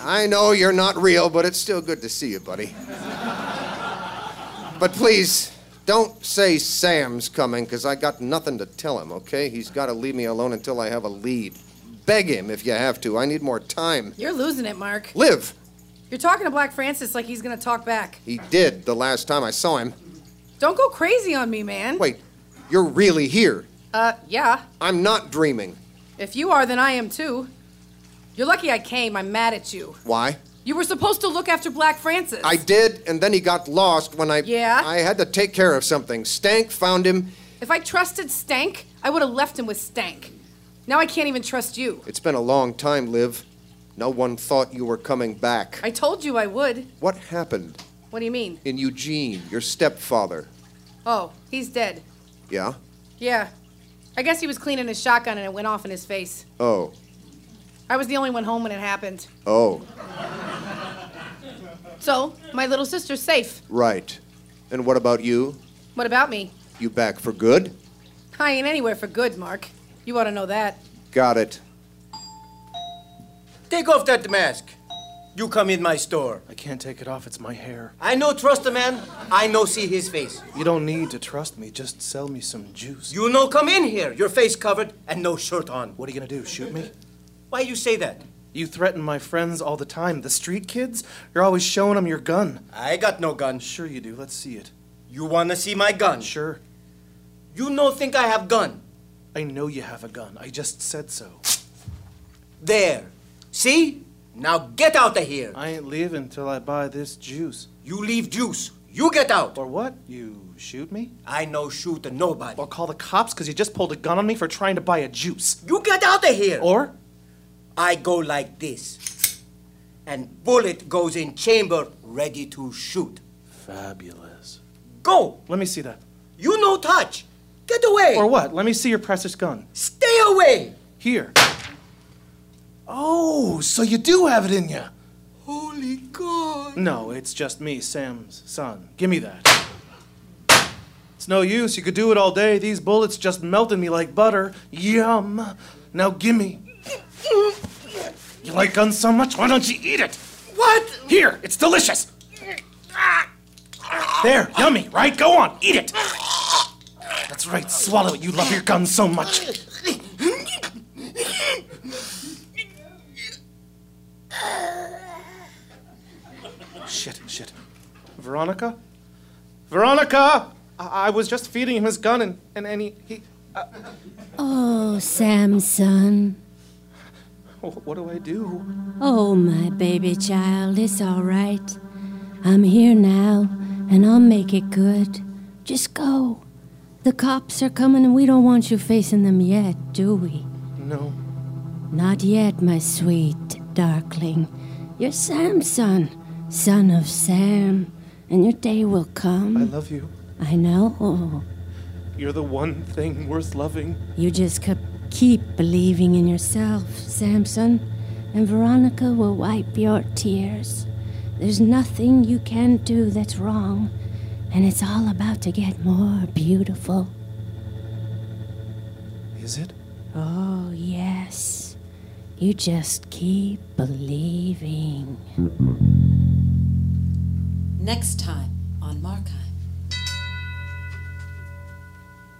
I know you're not real, but it's still good to see you, buddy. But please, don't say Sam's coming, because I got nothing to tell him, okay? He's got to leave me alone until I have a lead. Beg him if you have to. I need more time. You're losing it, Mark. Liv! You're talking to Black Francis like he's gonna talk back. He did the last time I saw him. Don't go crazy on me, man. Wait, you're really here. Uh, yeah. I'm not dreaming. If you are, then I am too. You're lucky I came. I'm mad at you. Why? You were supposed to look after Black Francis. I did, and then he got lost when I. Yeah? I had to take care of something. Stank found him. If I trusted Stank, I would have left him with Stank. Now I can't even trust you. It's been a long time, Liv. No one thought you were coming back. I told you I would. What happened What do you mean? in Eugene, your stepfather? Oh, he's dead. Yeah? Yeah. I guess he was cleaning his shotgun and it went off in his face. Oh. I was the only one home when it happened. Oh. So, my little sister's safe. Right. And what about you? What about me? You back for good? I ain't anywhere for good, Mark. You ought to know that. Got it. Take off that mask. You come in my store. I can't take it off. It's my hair. I no trust a man. I no see his face. You don't need to trust me. Just sell me some juice. You no come in here. Your face covered and no shirt on. What are you gonna do? Shoot me? Why you say that? You threaten my friends all the time. The street kids? You're always showing them your gun. I got no gun. Sure you do. Let's see it. You wanna see my gun? Sure. You no think I have gun? I know you have a gun. I just said so. There. See? Now get out of here. I ain't leaving till I buy this juice. You leave juice. You get out. Or what? You shoot me? I no shoot nobody. Or call the cops because you just pulled a gun on me for trying to buy a juice. You get out of here. Or? I go like this. And bullet goes in chamber ready to shoot. Fabulous. Go. Let me see that. You no touch. Get away. Or what? Let me see your precious gun. Stay away. Here. Oh, so you do have it in you. Holy God. No, it's just me, Sam's son. Give me that. It's no use. You could do it all day. These bullets just melted me like butter. Yum. Now gimme. You like guns so much? Why don't you eat it? What? Here, it's delicious. There, yummy, right? Go on, eat it. That's right, swallow it. You love your guns so much. Veronica? Veronica! I, I was just feeding him his gun and, and, and he. he uh, Oh, Samson. what do I do? Oh, my baby child, it's all right. I'm here now, and I'll make it good. Just go. The cops are coming, and we don't want you facing them yet, do we? No. Not yet, my sweet darkling. You're Sam's son, son of Sam, and your day will come. I love you. I know. You're the one thing worth loving. You just keep, keep believing in yourself, Samson, and Veronica will wipe your tears. There's nothing you can do that's wrong, and it's all about to get more beautiful. Is it? Oh, yes. You just keep believing. Next time on Markheim.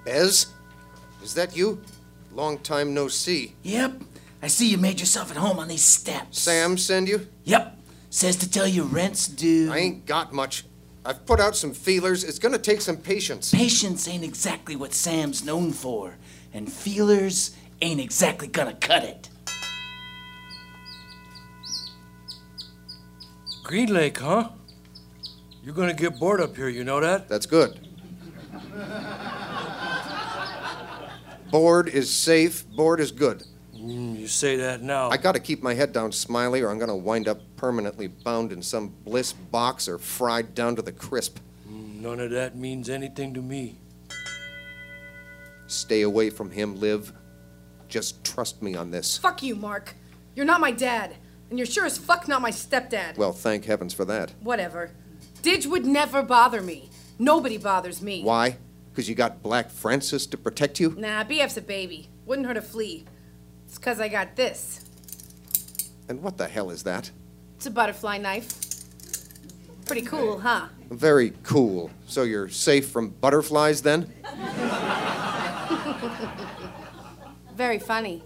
Bez? Is that you? Long time no see. Yep. I see you made yourself at home on these steps. Sam send you? Yep. Says to tell you rent's due. I ain't got much. I've put out some feelers. It's gonna take some patience. Patience ain't exactly what Sam's known for, and feelers ain't exactly gonna cut it. Green Lake, huh? You're gonna get bored up here, you know that? That's good. Bored is safe, bored is good. Mm, you say that now. I gotta keep my head down, Smiley, or I'm gonna wind up permanently bound in some bliss box or fried down to the crisp. Mm, None of that means anything to me. Stay away from him, Liv. Just trust me on this. Fuck you, Mark. You're not my dad. And you're sure as fuck not my stepdad. Well, thank heavens for that. Whatever. Didge would never bother me. Nobody bothers me. Why? Because you got Black Francis to protect you? Nah, BF's a baby. Wouldn't hurt a flea. It's because I got this. And what the hell is that? It's a butterfly knife. Pretty cool, huh? Very cool. So you're safe from butterflies then? Very funny.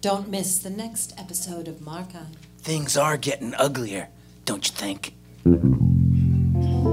Don't miss the next episode of Markheim. Things are getting uglier, don't you think?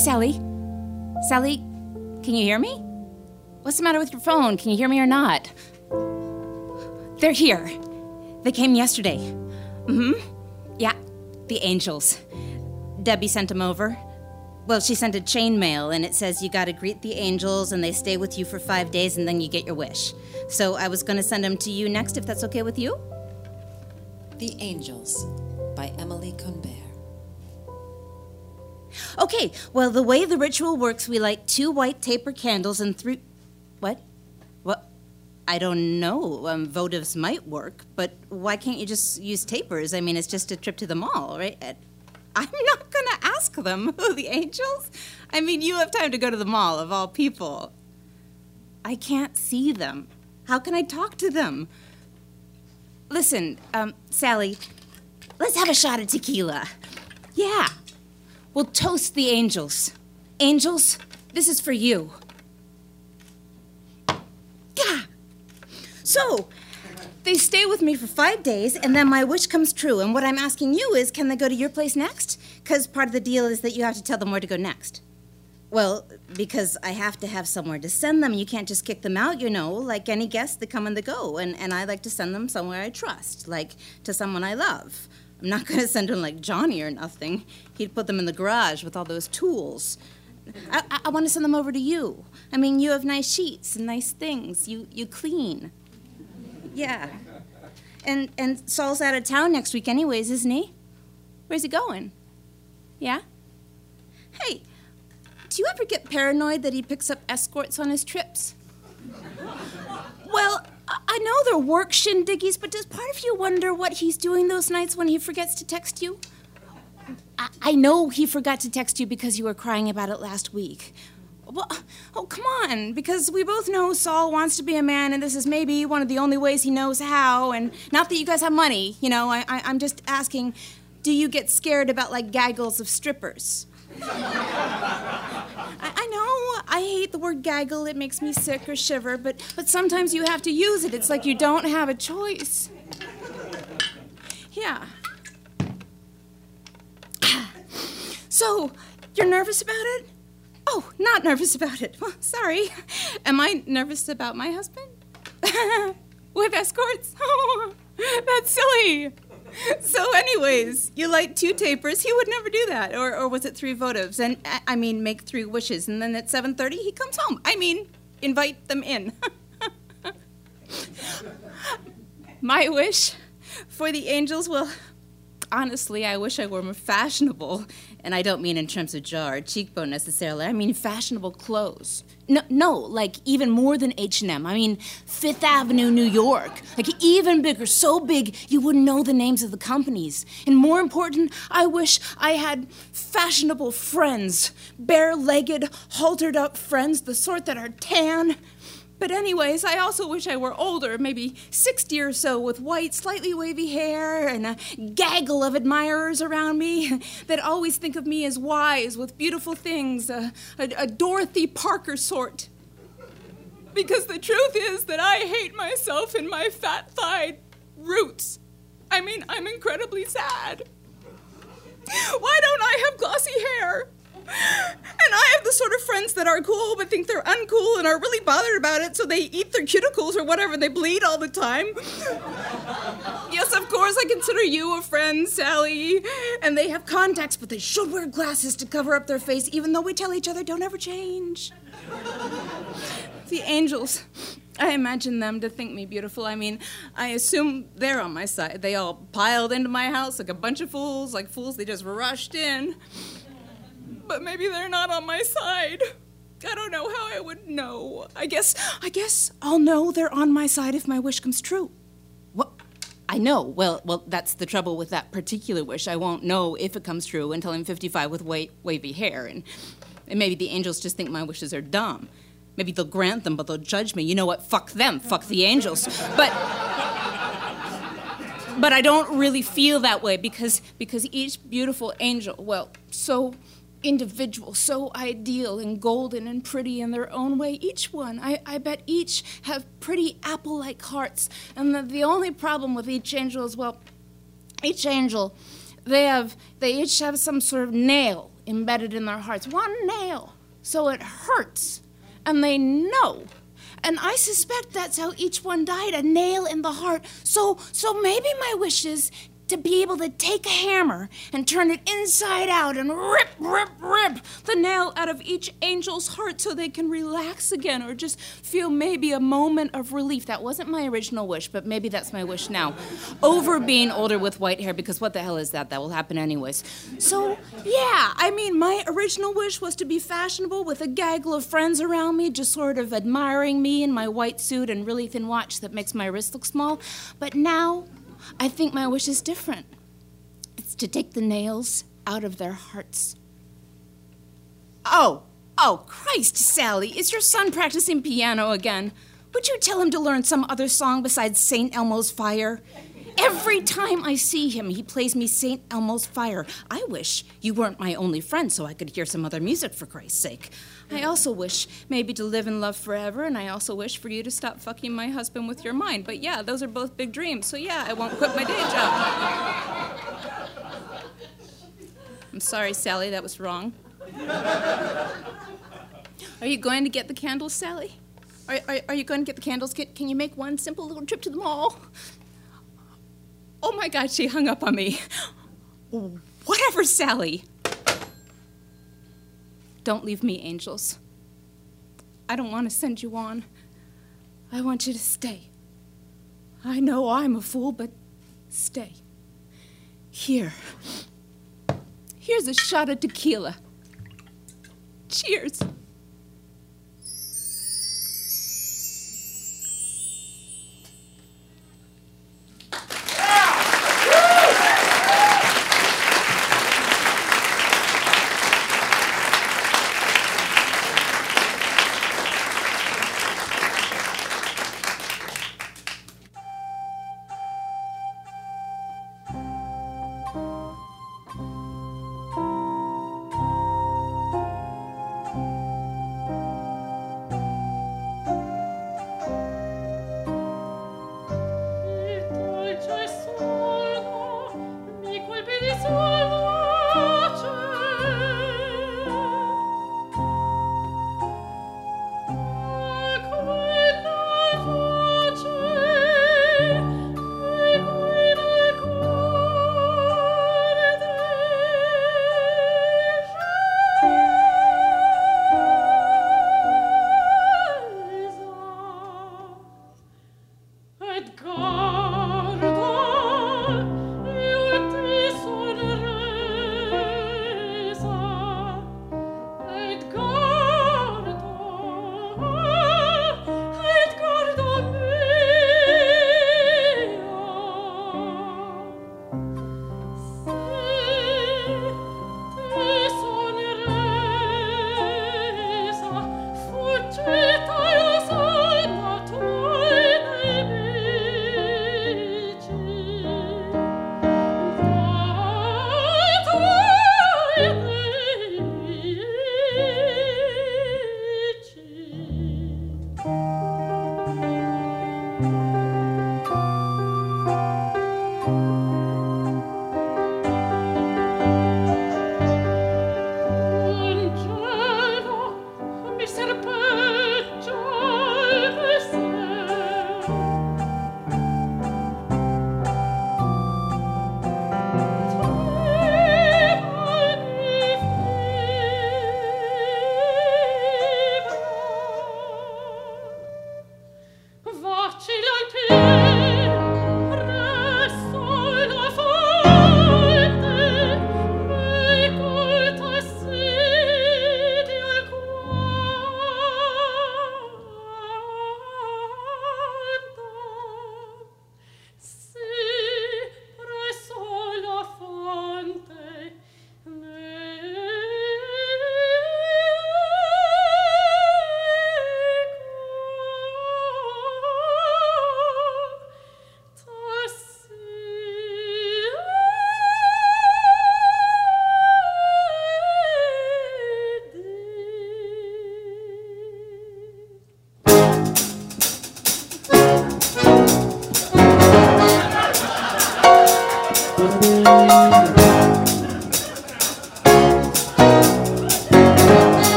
Sally. Sally, can you hear me? What's the matter with your phone? Can you hear me or not? They're here. They came yesterday. Mm hmm. Yeah, the angels. Debbie sent them over. Well, she sent a chain mail, and it says you gotta greet the angels, and they stay with you for five days, and then you get your wish. So I was gonna send them to you next, if that's okay with you? The Angels by Emily. Okay, well, the way the ritual works, we light two white taper candles and three. What? What? I don't know. Um, votives might work, but why can't you just use tapers? I mean, it's just a trip to the mall, right? And I'm not gonna ask them who the angels. I mean, you have time to go to the mall, of all people. I can't see them. How can I talk to them? Listen, um, Sally, let's have a shot of tequila. Yeah. We'll toast the angels. Angels, this is for you. Yeah. So, they stay with me for five days, and then my wish comes true. And what I'm asking you is can they go to your place next? Because part of the deal is that you have to tell them where to go next. Well, because I have to have somewhere to send them. You can't just kick them out, you know, like any guests that come and they go. And, and I like to send them somewhere I trust, like to someone I love. I'm not going to send them like Johnny or nothing. He'd put them in the garage with all those tools. I, I, I want to send them over to you. I mean, you have nice sheets and nice things. You, you clean. Yeah. And, and Saul's out of town next week, anyways, isn't he? Where's he going? Yeah? Hey, do you ever get paranoid that he picks up escorts on his trips? Well, I- know they're work shindiggies, but does part of you wonder what he's doing those nights when he forgets to text you? I, I know he forgot to text you because you were crying about it last week. Well, oh, come on, because we both know Saul wants to be a man, and this is maybe one of the only ways he knows how. And not that you guys have money, you know, I, I, I'm just asking do you get scared about like gaggles of strippers? I, I know, I hate the word gaggle. It makes me sick or shiver, but, but sometimes you have to use it. It's like you don't have a choice. Yeah. So, you're nervous about it? Oh, not nervous about it. Well, sorry. Am I nervous about my husband? With escorts? Oh, that's silly. So, anyways, you light two tapers. He would never do that. Or, or was it three votives? And I- mean, make three wishes, and then at 7:30 he comes home. I mean, invite them in. My wish for the angels, well, honestly, I wish I were more fashionable. And I don't mean in terms of jaw or cheekbone necessarily. I mean fashionable clothes. No, no, like even more than H&M. I mean Fifth Avenue, New York. Like even bigger, so big you wouldn't know the names of the companies. And more important, I wish I had fashionable friends. Bare-legged, haltered up friends, the sort that are tan. But, anyways, I also wish I were older, maybe 60 or so, with white, slightly wavy hair and a gaggle of admirers around me that always think of me as wise, with beautiful things, a, a, a Dorothy Parker sort. Because the truth is that I hate myself and my fat thighed roots. I mean, I'm incredibly sad. Why don't I have glossy hair? And I have the sort of friends that are cool but think they're uncool and are really bothered about it, so they eat their cuticles or whatever. And they bleed all the time. yes, of course, I consider you a friend, Sally. And they have contacts, but they should wear glasses to cover up their face, even though we tell each other don't ever change. the angels. I imagine them to think me beautiful. I mean, I assume they're on my side. They all piled into my house like a bunch of fools, like fools. They just rushed in but maybe they're not on my side. I don't know how I would know. I guess I guess I'll know they're on my side if my wish comes true. What? I know. Well, well, that's the trouble with that particular wish. I won't know if it comes true until I'm 55 with wa- wavy hair, and, and maybe the angels just think my wishes are dumb. Maybe they'll grant them, but they'll judge me. You know what? Fuck them. Fuck the angels. But but I don't really feel that way because because each beautiful angel, well, so individual, so ideal and golden and pretty in their own way, each one, I, I bet each have pretty apple-like hearts. And the, the only problem with each angel is, well, each angel, they have they each have some sort of nail embedded in their hearts. One nail. So it hurts. And they know and I suspect that's how each one died, a nail in the heart. So so maybe my wish is to be able to take a hammer and turn it inside out and rip, rip, rip the nail out of each angel's heart so they can relax again or just feel maybe a moment of relief. That wasn't my original wish, but maybe that's my wish now. Over being older with white hair, because what the hell is that? That will happen anyways. So, yeah, I mean, my original wish was to be fashionable with a gaggle of friends around me, just sort of admiring me in my white suit and really thin watch that makes my wrist look small. But now, I think my wish is different. It's to take the nails out of their hearts. Oh, oh, Christ, Sally, is your son practicing piano again? Would you tell him to learn some other song besides St. Elmo's Fire? Every time I see him, he plays me St. Elmo's Fire. I wish you weren't my only friend so I could hear some other music for Christ's sake. I also wish maybe to live in love forever, and I also wish for you to stop fucking my husband with your mind. But yeah, those are both big dreams, so yeah, I won't quit my day job. I'm sorry, Sally, that was wrong. Are you going to get the candles, Sally? Are, are, are you going to get the candles? Can, can you make one simple little trip to the mall? Oh my God, she hung up on me. Whatever, Sally. Don't leave me, angels. I don't want to send you on. I want you to stay. I know I'm a fool, but stay. Here. Here's a shot of tequila. Cheers.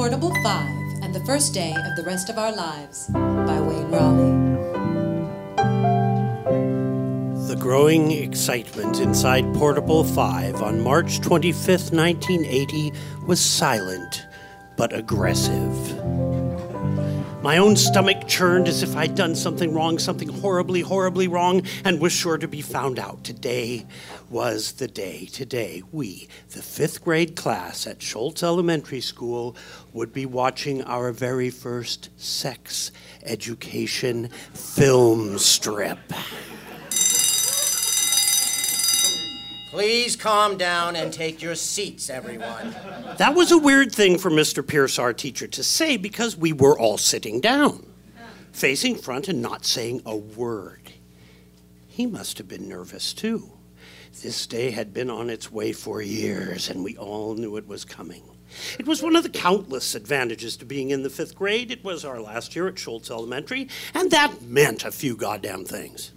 Portable 5 and the First Day of the Rest of Our Lives by Wayne Rawley. The growing excitement inside Portable 5 on March 25th, 1980 was silent but aggressive. My own stomach churned as if I'd done something wrong, something horribly, horribly wrong, and was sure to be found out. Today was the day. Today, we, the fifth grade class at Schultz Elementary School, would be watching our very first sex education film strip. Please calm down and take your seats, everyone. That was a weird thing for Mr. Pierce, our teacher, to say because we were all sitting down, facing front and not saying a word. He must have been nervous too. This day had been on its way for years, and we all knew it was coming. It was one of the countless advantages to being in the fifth grade. It was our last year at Schultz Elementary, and that meant a few goddamn things.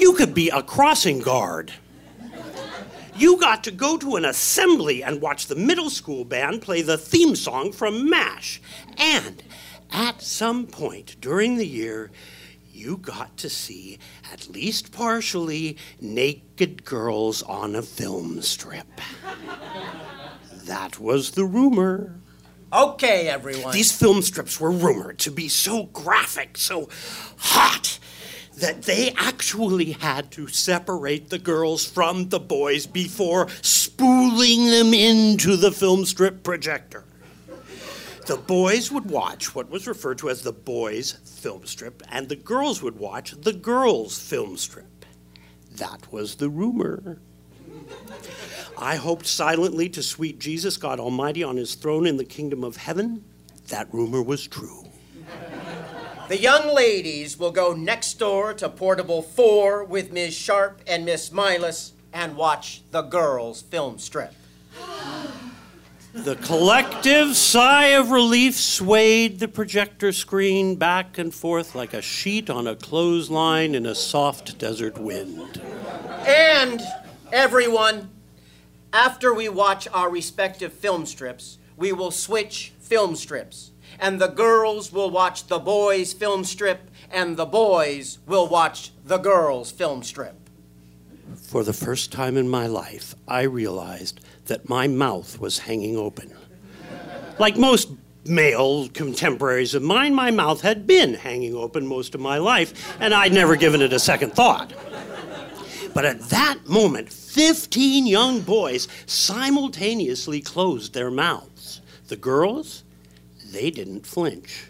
You could be a crossing guard. You got to go to an assembly and watch the middle school band play the theme song from MASH. And at some point during the year, you got to see, at least partially, naked girls on a film strip. That was the rumor. Okay, everyone. These film strips were rumored to be so graphic, so hot, that they actually had to separate the girls from the boys before spooling them into the film strip projector. The boys would watch what was referred to as the boys' film strip, and the girls would watch the girls' film strip. That was the rumor. I hoped silently to sweet Jesus, God Almighty, on his throne in the kingdom of heaven. That rumor was true. The young ladies will go next door to Portable 4 with Ms. Sharp and Miss Milas and watch the girls' film strip. The collective sigh of relief swayed the projector screen back and forth like a sheet on a clothesline in a soft desert wind. And everyone, after we watch our respective film strips, we will switch film strips. And the girls will watch the boys' film strip, and the boys will watch the girls' film strip. For the first time in my life, I realized that my mouth was hanging open. Like most male contemporaries of mine, my mouth had been hanging open most of my life, and I'd never given it a second thought. But at that moment, 15 young boys simultaneously closed their mouths. The girls, they didn't flinch.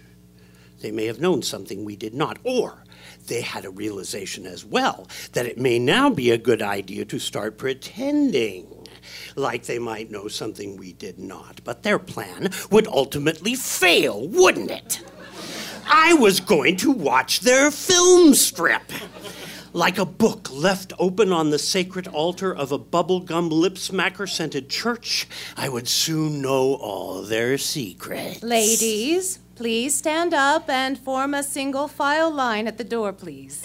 They may have known something we did not, or they had a realization as well that it may now be a good idea to start pretending. like they might know something we did not. But their plan would ultimately fail, wouldn't it? I was going to watch their film strip. Like a book left open on the sacred altar of a bubblegum lip smacker scented church, I would soon know all their secrets. Ladies, please stand up and form a single file line at the door, please.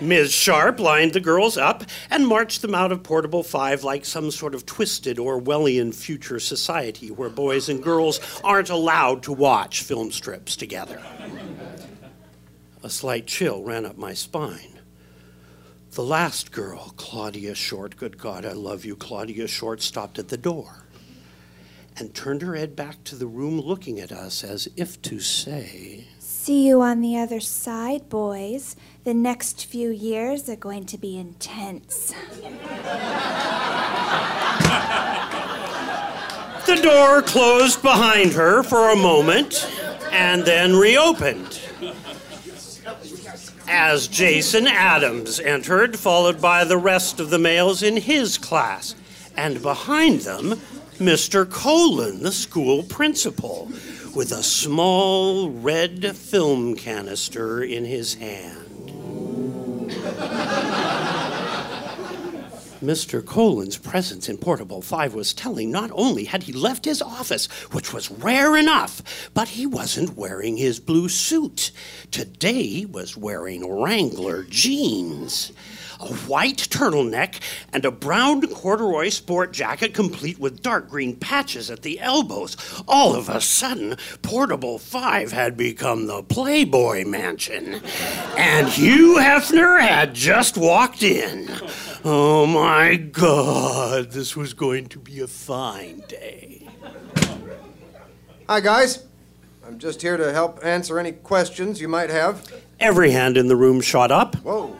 Ms. Sharp lined the girls up and marched them out of Portable Five like some sort of twisted Orwellian future society where boys and girls aren't allowed to watch film strips together. A slight chill ran up my spine. The last girl, Claudia Short, good God, I love you, Claudia Short, stopped at the door and turned her head back to the room looking at us as if to say, See you on the other side, boys. The next few years are going to be intense. The door closed behind her for a moment and then reopened. As Jason Adams entered, followed by the rest of the males in his class, and behind them, Mr. Colin, the school principal, with a small red film canister in his hand. Mr. Colin's presence in Portable 5 was telling. Not only had he left his office, which was rare enough, but he wasn't wearing his blue suit. Today he was wearing Wrangler jeans, a white turtleneck, and a brown corduroy sport jacket complete with dark green patches at the elbows. All of a sudden, Portable 5 had become the Playboy Mansion, and Hugh Hefner had just walked in. Oh my God, this was going to be a fine day. Hi, guys. I'm just here to help answer any questions you might have. Every hand in the room shot up. Whoa.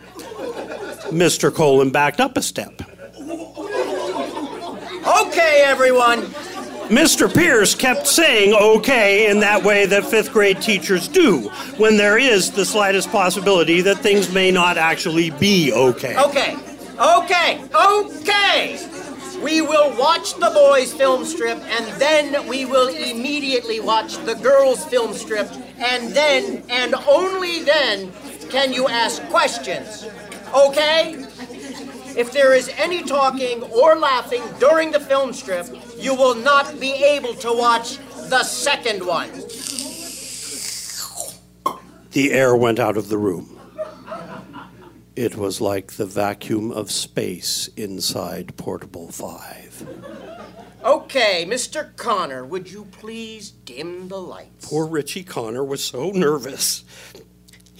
Mr. Colin backed up a step. Okay, everyone. Mr. Pierce kept saying okay in that way that fifth grade teachers do when there is the slightest possibility that things may not actually be okay. Okay, okay, okay. We will watch the boys' film strip, and then we will immediately watch the girls' film strip, and then, and only then, can you ask questions. Okay? If there is any talking or laughing during the film strip, you will not be able to watch the second one. The air went out of the room. It was like the vacuum of space inside Portable 5. Okay, Mr. Connor, would you please dim the lights? Poor Richie Connor was so nervous.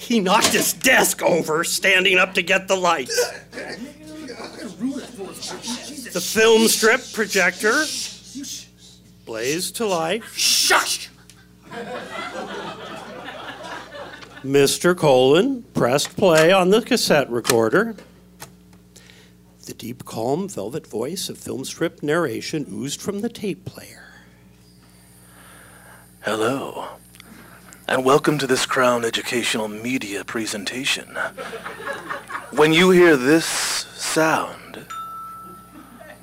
He knocked his desk over standing up to get the lights. The film strip projector blazed to life. Shush! Mr. Colon pressed play on the cassette recorder. The deep, calm, velvet voice of film strip narration oozed from the tape player. Hello, and welcome to this Crown Educational Media presentation. When you hear this sound,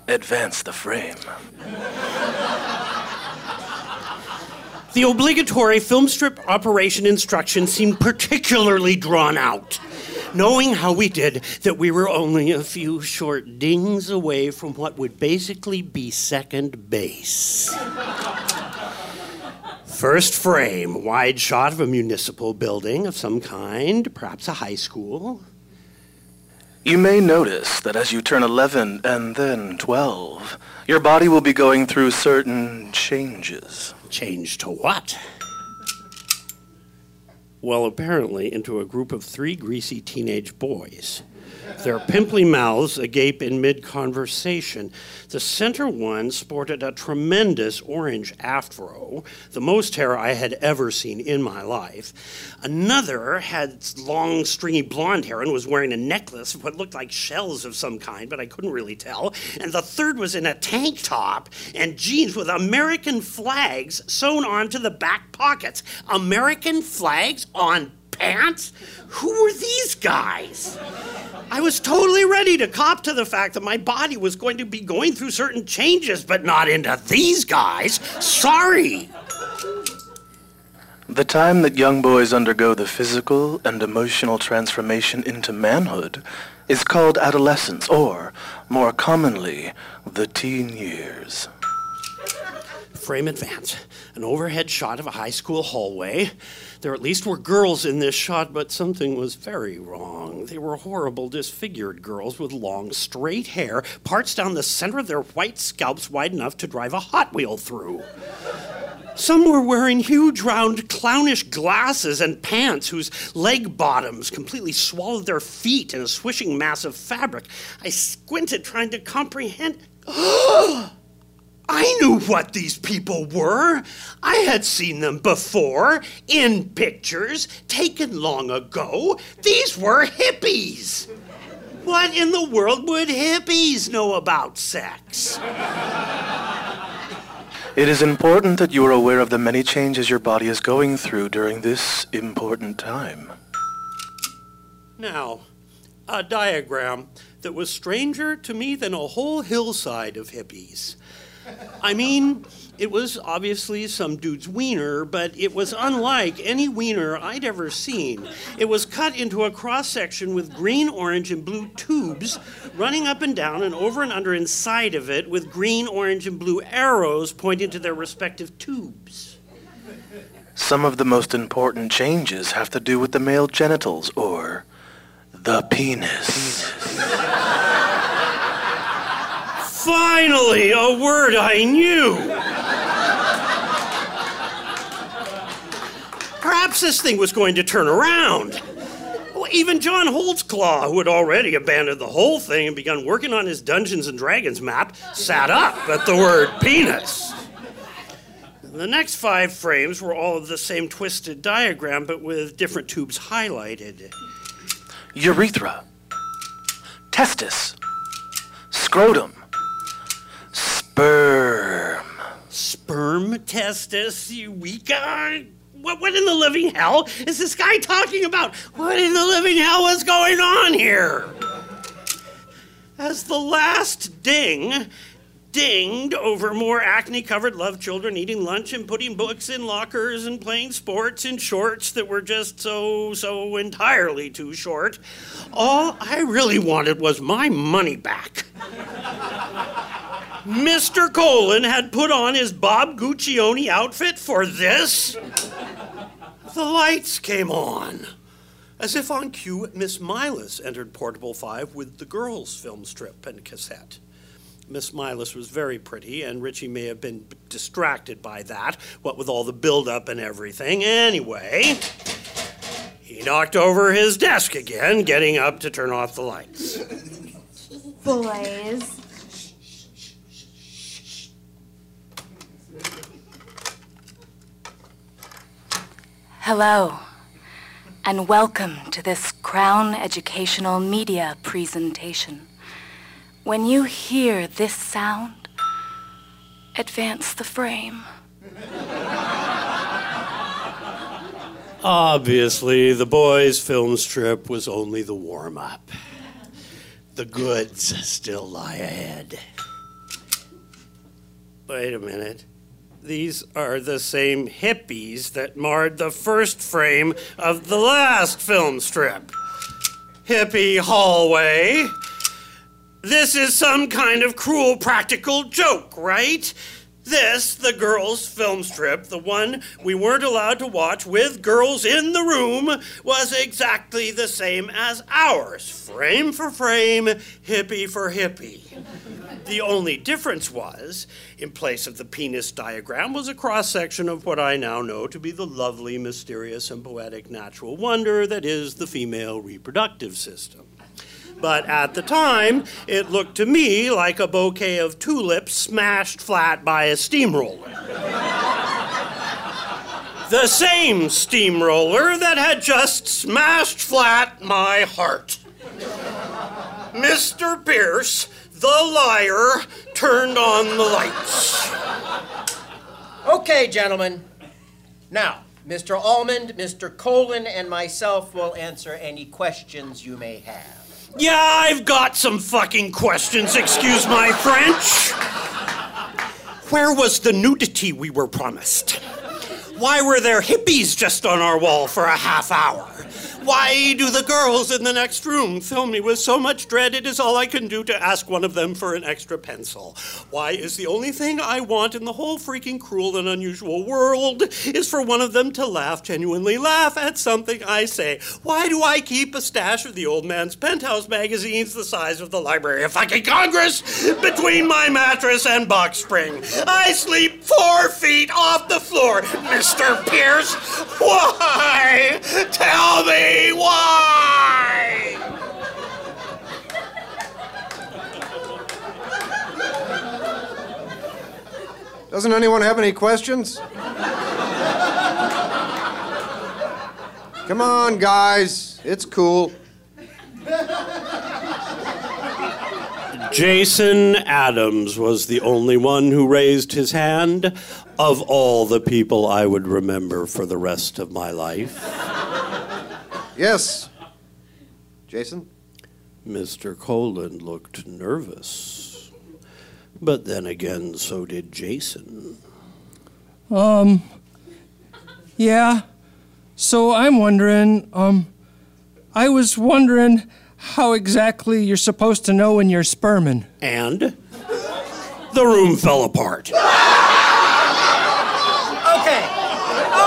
advance the frame. The obligatory film strip operation instruction seemed particularly drawn out. Knowing how we did that we were only a few short dings away from what would basically be second base. First frame, wide shot of a municipal building of some kind, perhaps a high school. You may notice that as you turn 11 and then 12, your body will be going through certain changes. Change to what? Well, apparently, into a group of three greasy teenage boys. Their pimply mouths agape in mid conversation. The center one sported a tremendous orange afro, the most hair I had ever seen in my life. Another had long, stringy blonde hair and was wearing a necklace of what looked like shells of some kind, but I couldn't really tell. And the third was in a tank top and jeans with American flags sewn onto the back pockets. American flags on pants? Who were these guys? I was totally ready to cop to the fact that my body was going to be going through certain changes, but not into these guys. Sorry. The time that young boys undergo the physical and emotional transformation into manhood is called adolescence, or, more commonly, the teen years. Frame advance. An overhead shot of a high school hallway. There at least were girls in this shot, but something was very wrong. They were horrible, disfigured girls with long, straight hair, parts down the center of their white scalps wide enough to drive a Hot Wheel through. Some were wearing huge, round, clownish glasses and pants whose leg bottoms completely swallowed their feet in a swishing mass of fabric. I squinted, trying to comprehend. I knew what these people were. I had seen them before in pictures taken long ago. These were hippies. What in the world would hippies know about sex? It is important that you are aware of the many changes your body is going through during this important time. Now, a diagram that was stranger to me than a whole hillside of hippies. I mean, it was obviously some dude's wiener, but it was unlike any wiener I'd ever seen. It was cut into a cross section with green, orange, and blue tubes running up and down and over and under inside of it with green, orange, and blue arrows pointing to their respective tubes. Some of the most important changes have to do with the male genitals, or the penis. Finally, a word I knew! Perhaps this thing was going to turn around. Even John Holtzclaw, who had already abandoned the whole thing and begun working on his Dungeons and Dragons map, sat up at the word penis. The next five frames were all of the same twisted diagram, but with different tubes highlighted. Urethra. Testis. Scrotum. Sperm. Sperm, testis, eureka? What, what in the living hell is this guy talking about? What in the living hell is going on here? As the last ding dinged over more acne covered love children eating lunch and putting books in lockers and playing sports in shorts that were just so, so entirely too short, all I really wanted was my money back. Mr. Colon had put on his Bob Guccione outfit for this? The lights came on. As if on cue, Miss Milas entered Portable 5 with the girls' film strip and cassette. Miss Milas was very pretty, and Richie may have been distracted by that, what with all the build-up and everything. Anyway, he knocked over his desk again, getting up to turn off the lights. Boys. Hello, and welcome to this Crown Educational Media presentation. When you hear this sound, advance the frame. Obviously, the boys' film strip was only the warm up. The goods still lie ahead. Wait a minute. These are the same hippies that marred the first frame of the last film strip. Hippie hallway. This is some kind of cruel practical joke, right? This, the girls' film strip, the one we weren't allowed to watch with girls in the room, was exactly the same as ours. Frame for frame, hippie for hippie. The only difference was, in place of the penis diagram, was a cross section of what I now know to be the lovely, mysterious, and poetic natural wonder that is the female reproductive system. But at the time, it looked to me like a bouquet of tulips smashed flat by a steamroller. the same steamroller that had just smashed flat my heart. Mr. Pierce, the liar, turned on the lights. Okay, gentlemen. Now, Mr. Almond, Mr. Colin, and myself will answer any questions you may have. Yeah, I've got some fucking questions, excuse my French. Where was the nudity we were promised? Why were there hippies just on our wall for a half hour? Why do the girls in the next room fill me with so much dread it is all I can do to ask one of them for an extra pencil? Why is the only thing I want in the whole freaking cruel and unusual world is for one of them to laugh, genuinely laugh at something I say? Why do I keep a stash of the old man's penthouse magazines the size of the Library of fucking Congress between my mattress and box spring? I sleep four feet off the floor, Mr. Pierce. Why? Tell me Doesn't anyone have any questions? Come on, guys. It's cool. Jason Adams was the only one who raised his hand of all the people I would remember for the rest of my life. Yes. Jason? Mr. Colin looked nervous. But then again, so did Jason. Um, yeah. So I'm wondering, um, I was wondering how exactly you're supposed to know when you're sperming. And the room fell apart. Okay.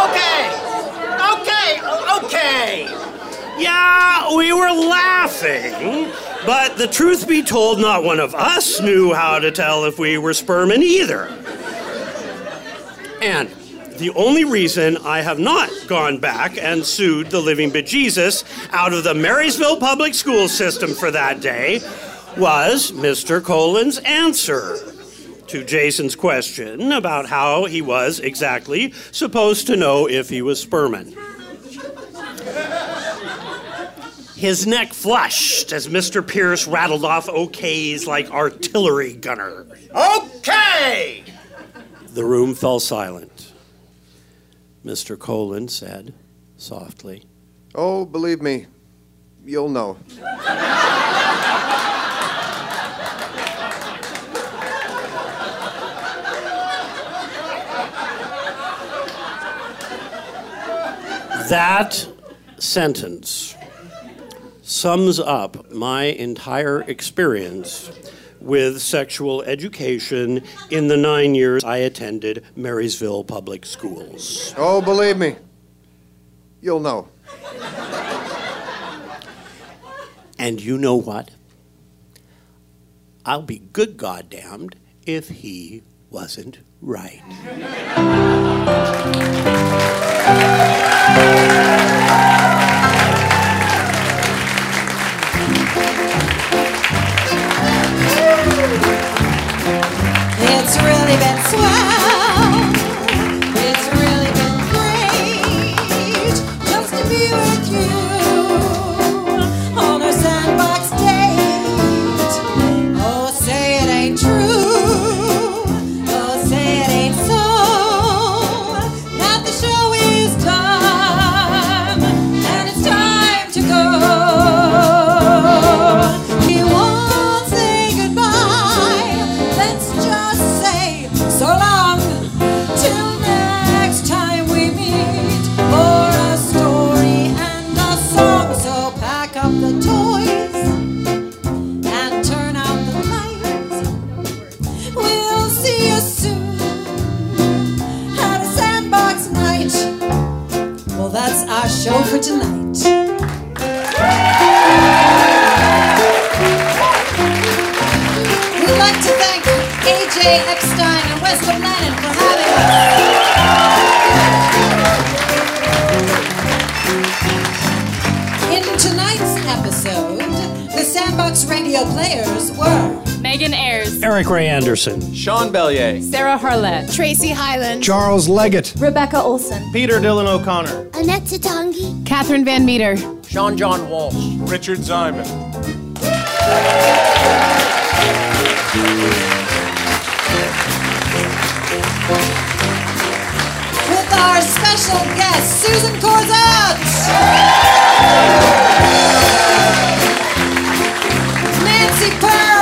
Okay. Okay. Okay. Yeah, we were laughing. But the truth be told, not one of us knew how to tell if we were sperming either. And the only reason I have not gone back and sued the living bejesus out of the Marysville public school system for that day was Mr. Colin's answer to Jason's question about how he was exactly supposed to know if he was sperming. His neck flushed as Mr. Pierce rattled off OKs like artillery gunner. Okay! The room fell silent. Mr. Colin said softly, Oh, believe me, you'll know. That sentence sums up my entire experience with sexual education in the nine years I attended Marysville Public Schools. Oh, believe me, you'll know. And you know what? I'll be good goddamned if he wasn't right. It's really been swell. Tonight. We'd like to thank AJ Epstein and West Lennon for having us. In tonight's episode, the Sandbox Radio players were Megan Ahiers. Eric Ray Anderson. Sean Bellier. Sarah Harlett. Tracy Highland. Charles Leggett. Rebecca Olson. Peter Dylan O'Connor. Annette Toutonghi. Catherine Van Meter. Sean John Walsh. Richard Zyman. with our special special guest, Susan Corzatte. Nancy Pearl.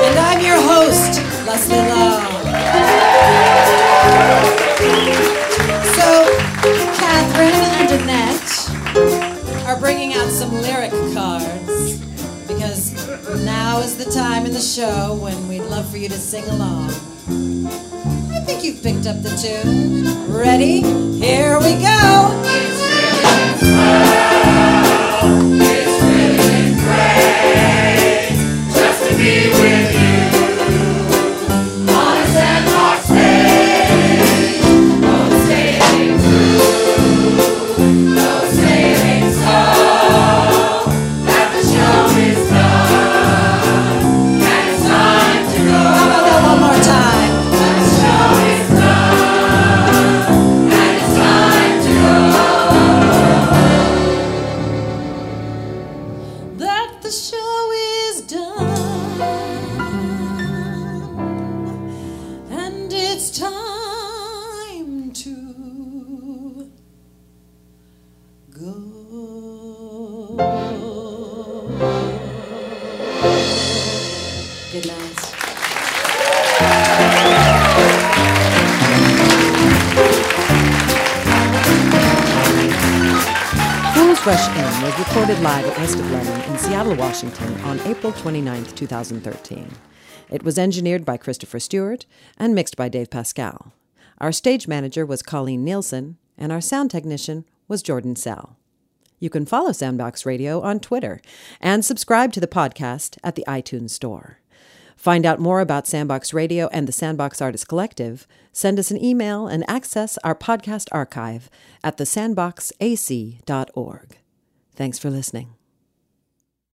And I'm your host, Leslie Love. So, Catherine and Annette are bringing out some lyric cards because now is the time in the show when we'd love for you to sing along. I think you've picked up the tune. Ready? Here we go. Washington on April 29, 2013. It was engineered by Christopher Stewart and mixed by Dave Pascal. Our stage manager was Colleen Nielsen, and our sound technician was Jordan Sell. You can follow Sandbox Radio on Twitter and subscribe to the podcast at the iTunes Store. Find out more about Sandbox Radio and the Sandbox Artist Collective, send us an email and access our podcast archive at thesandboxac.org. Thanks for listening.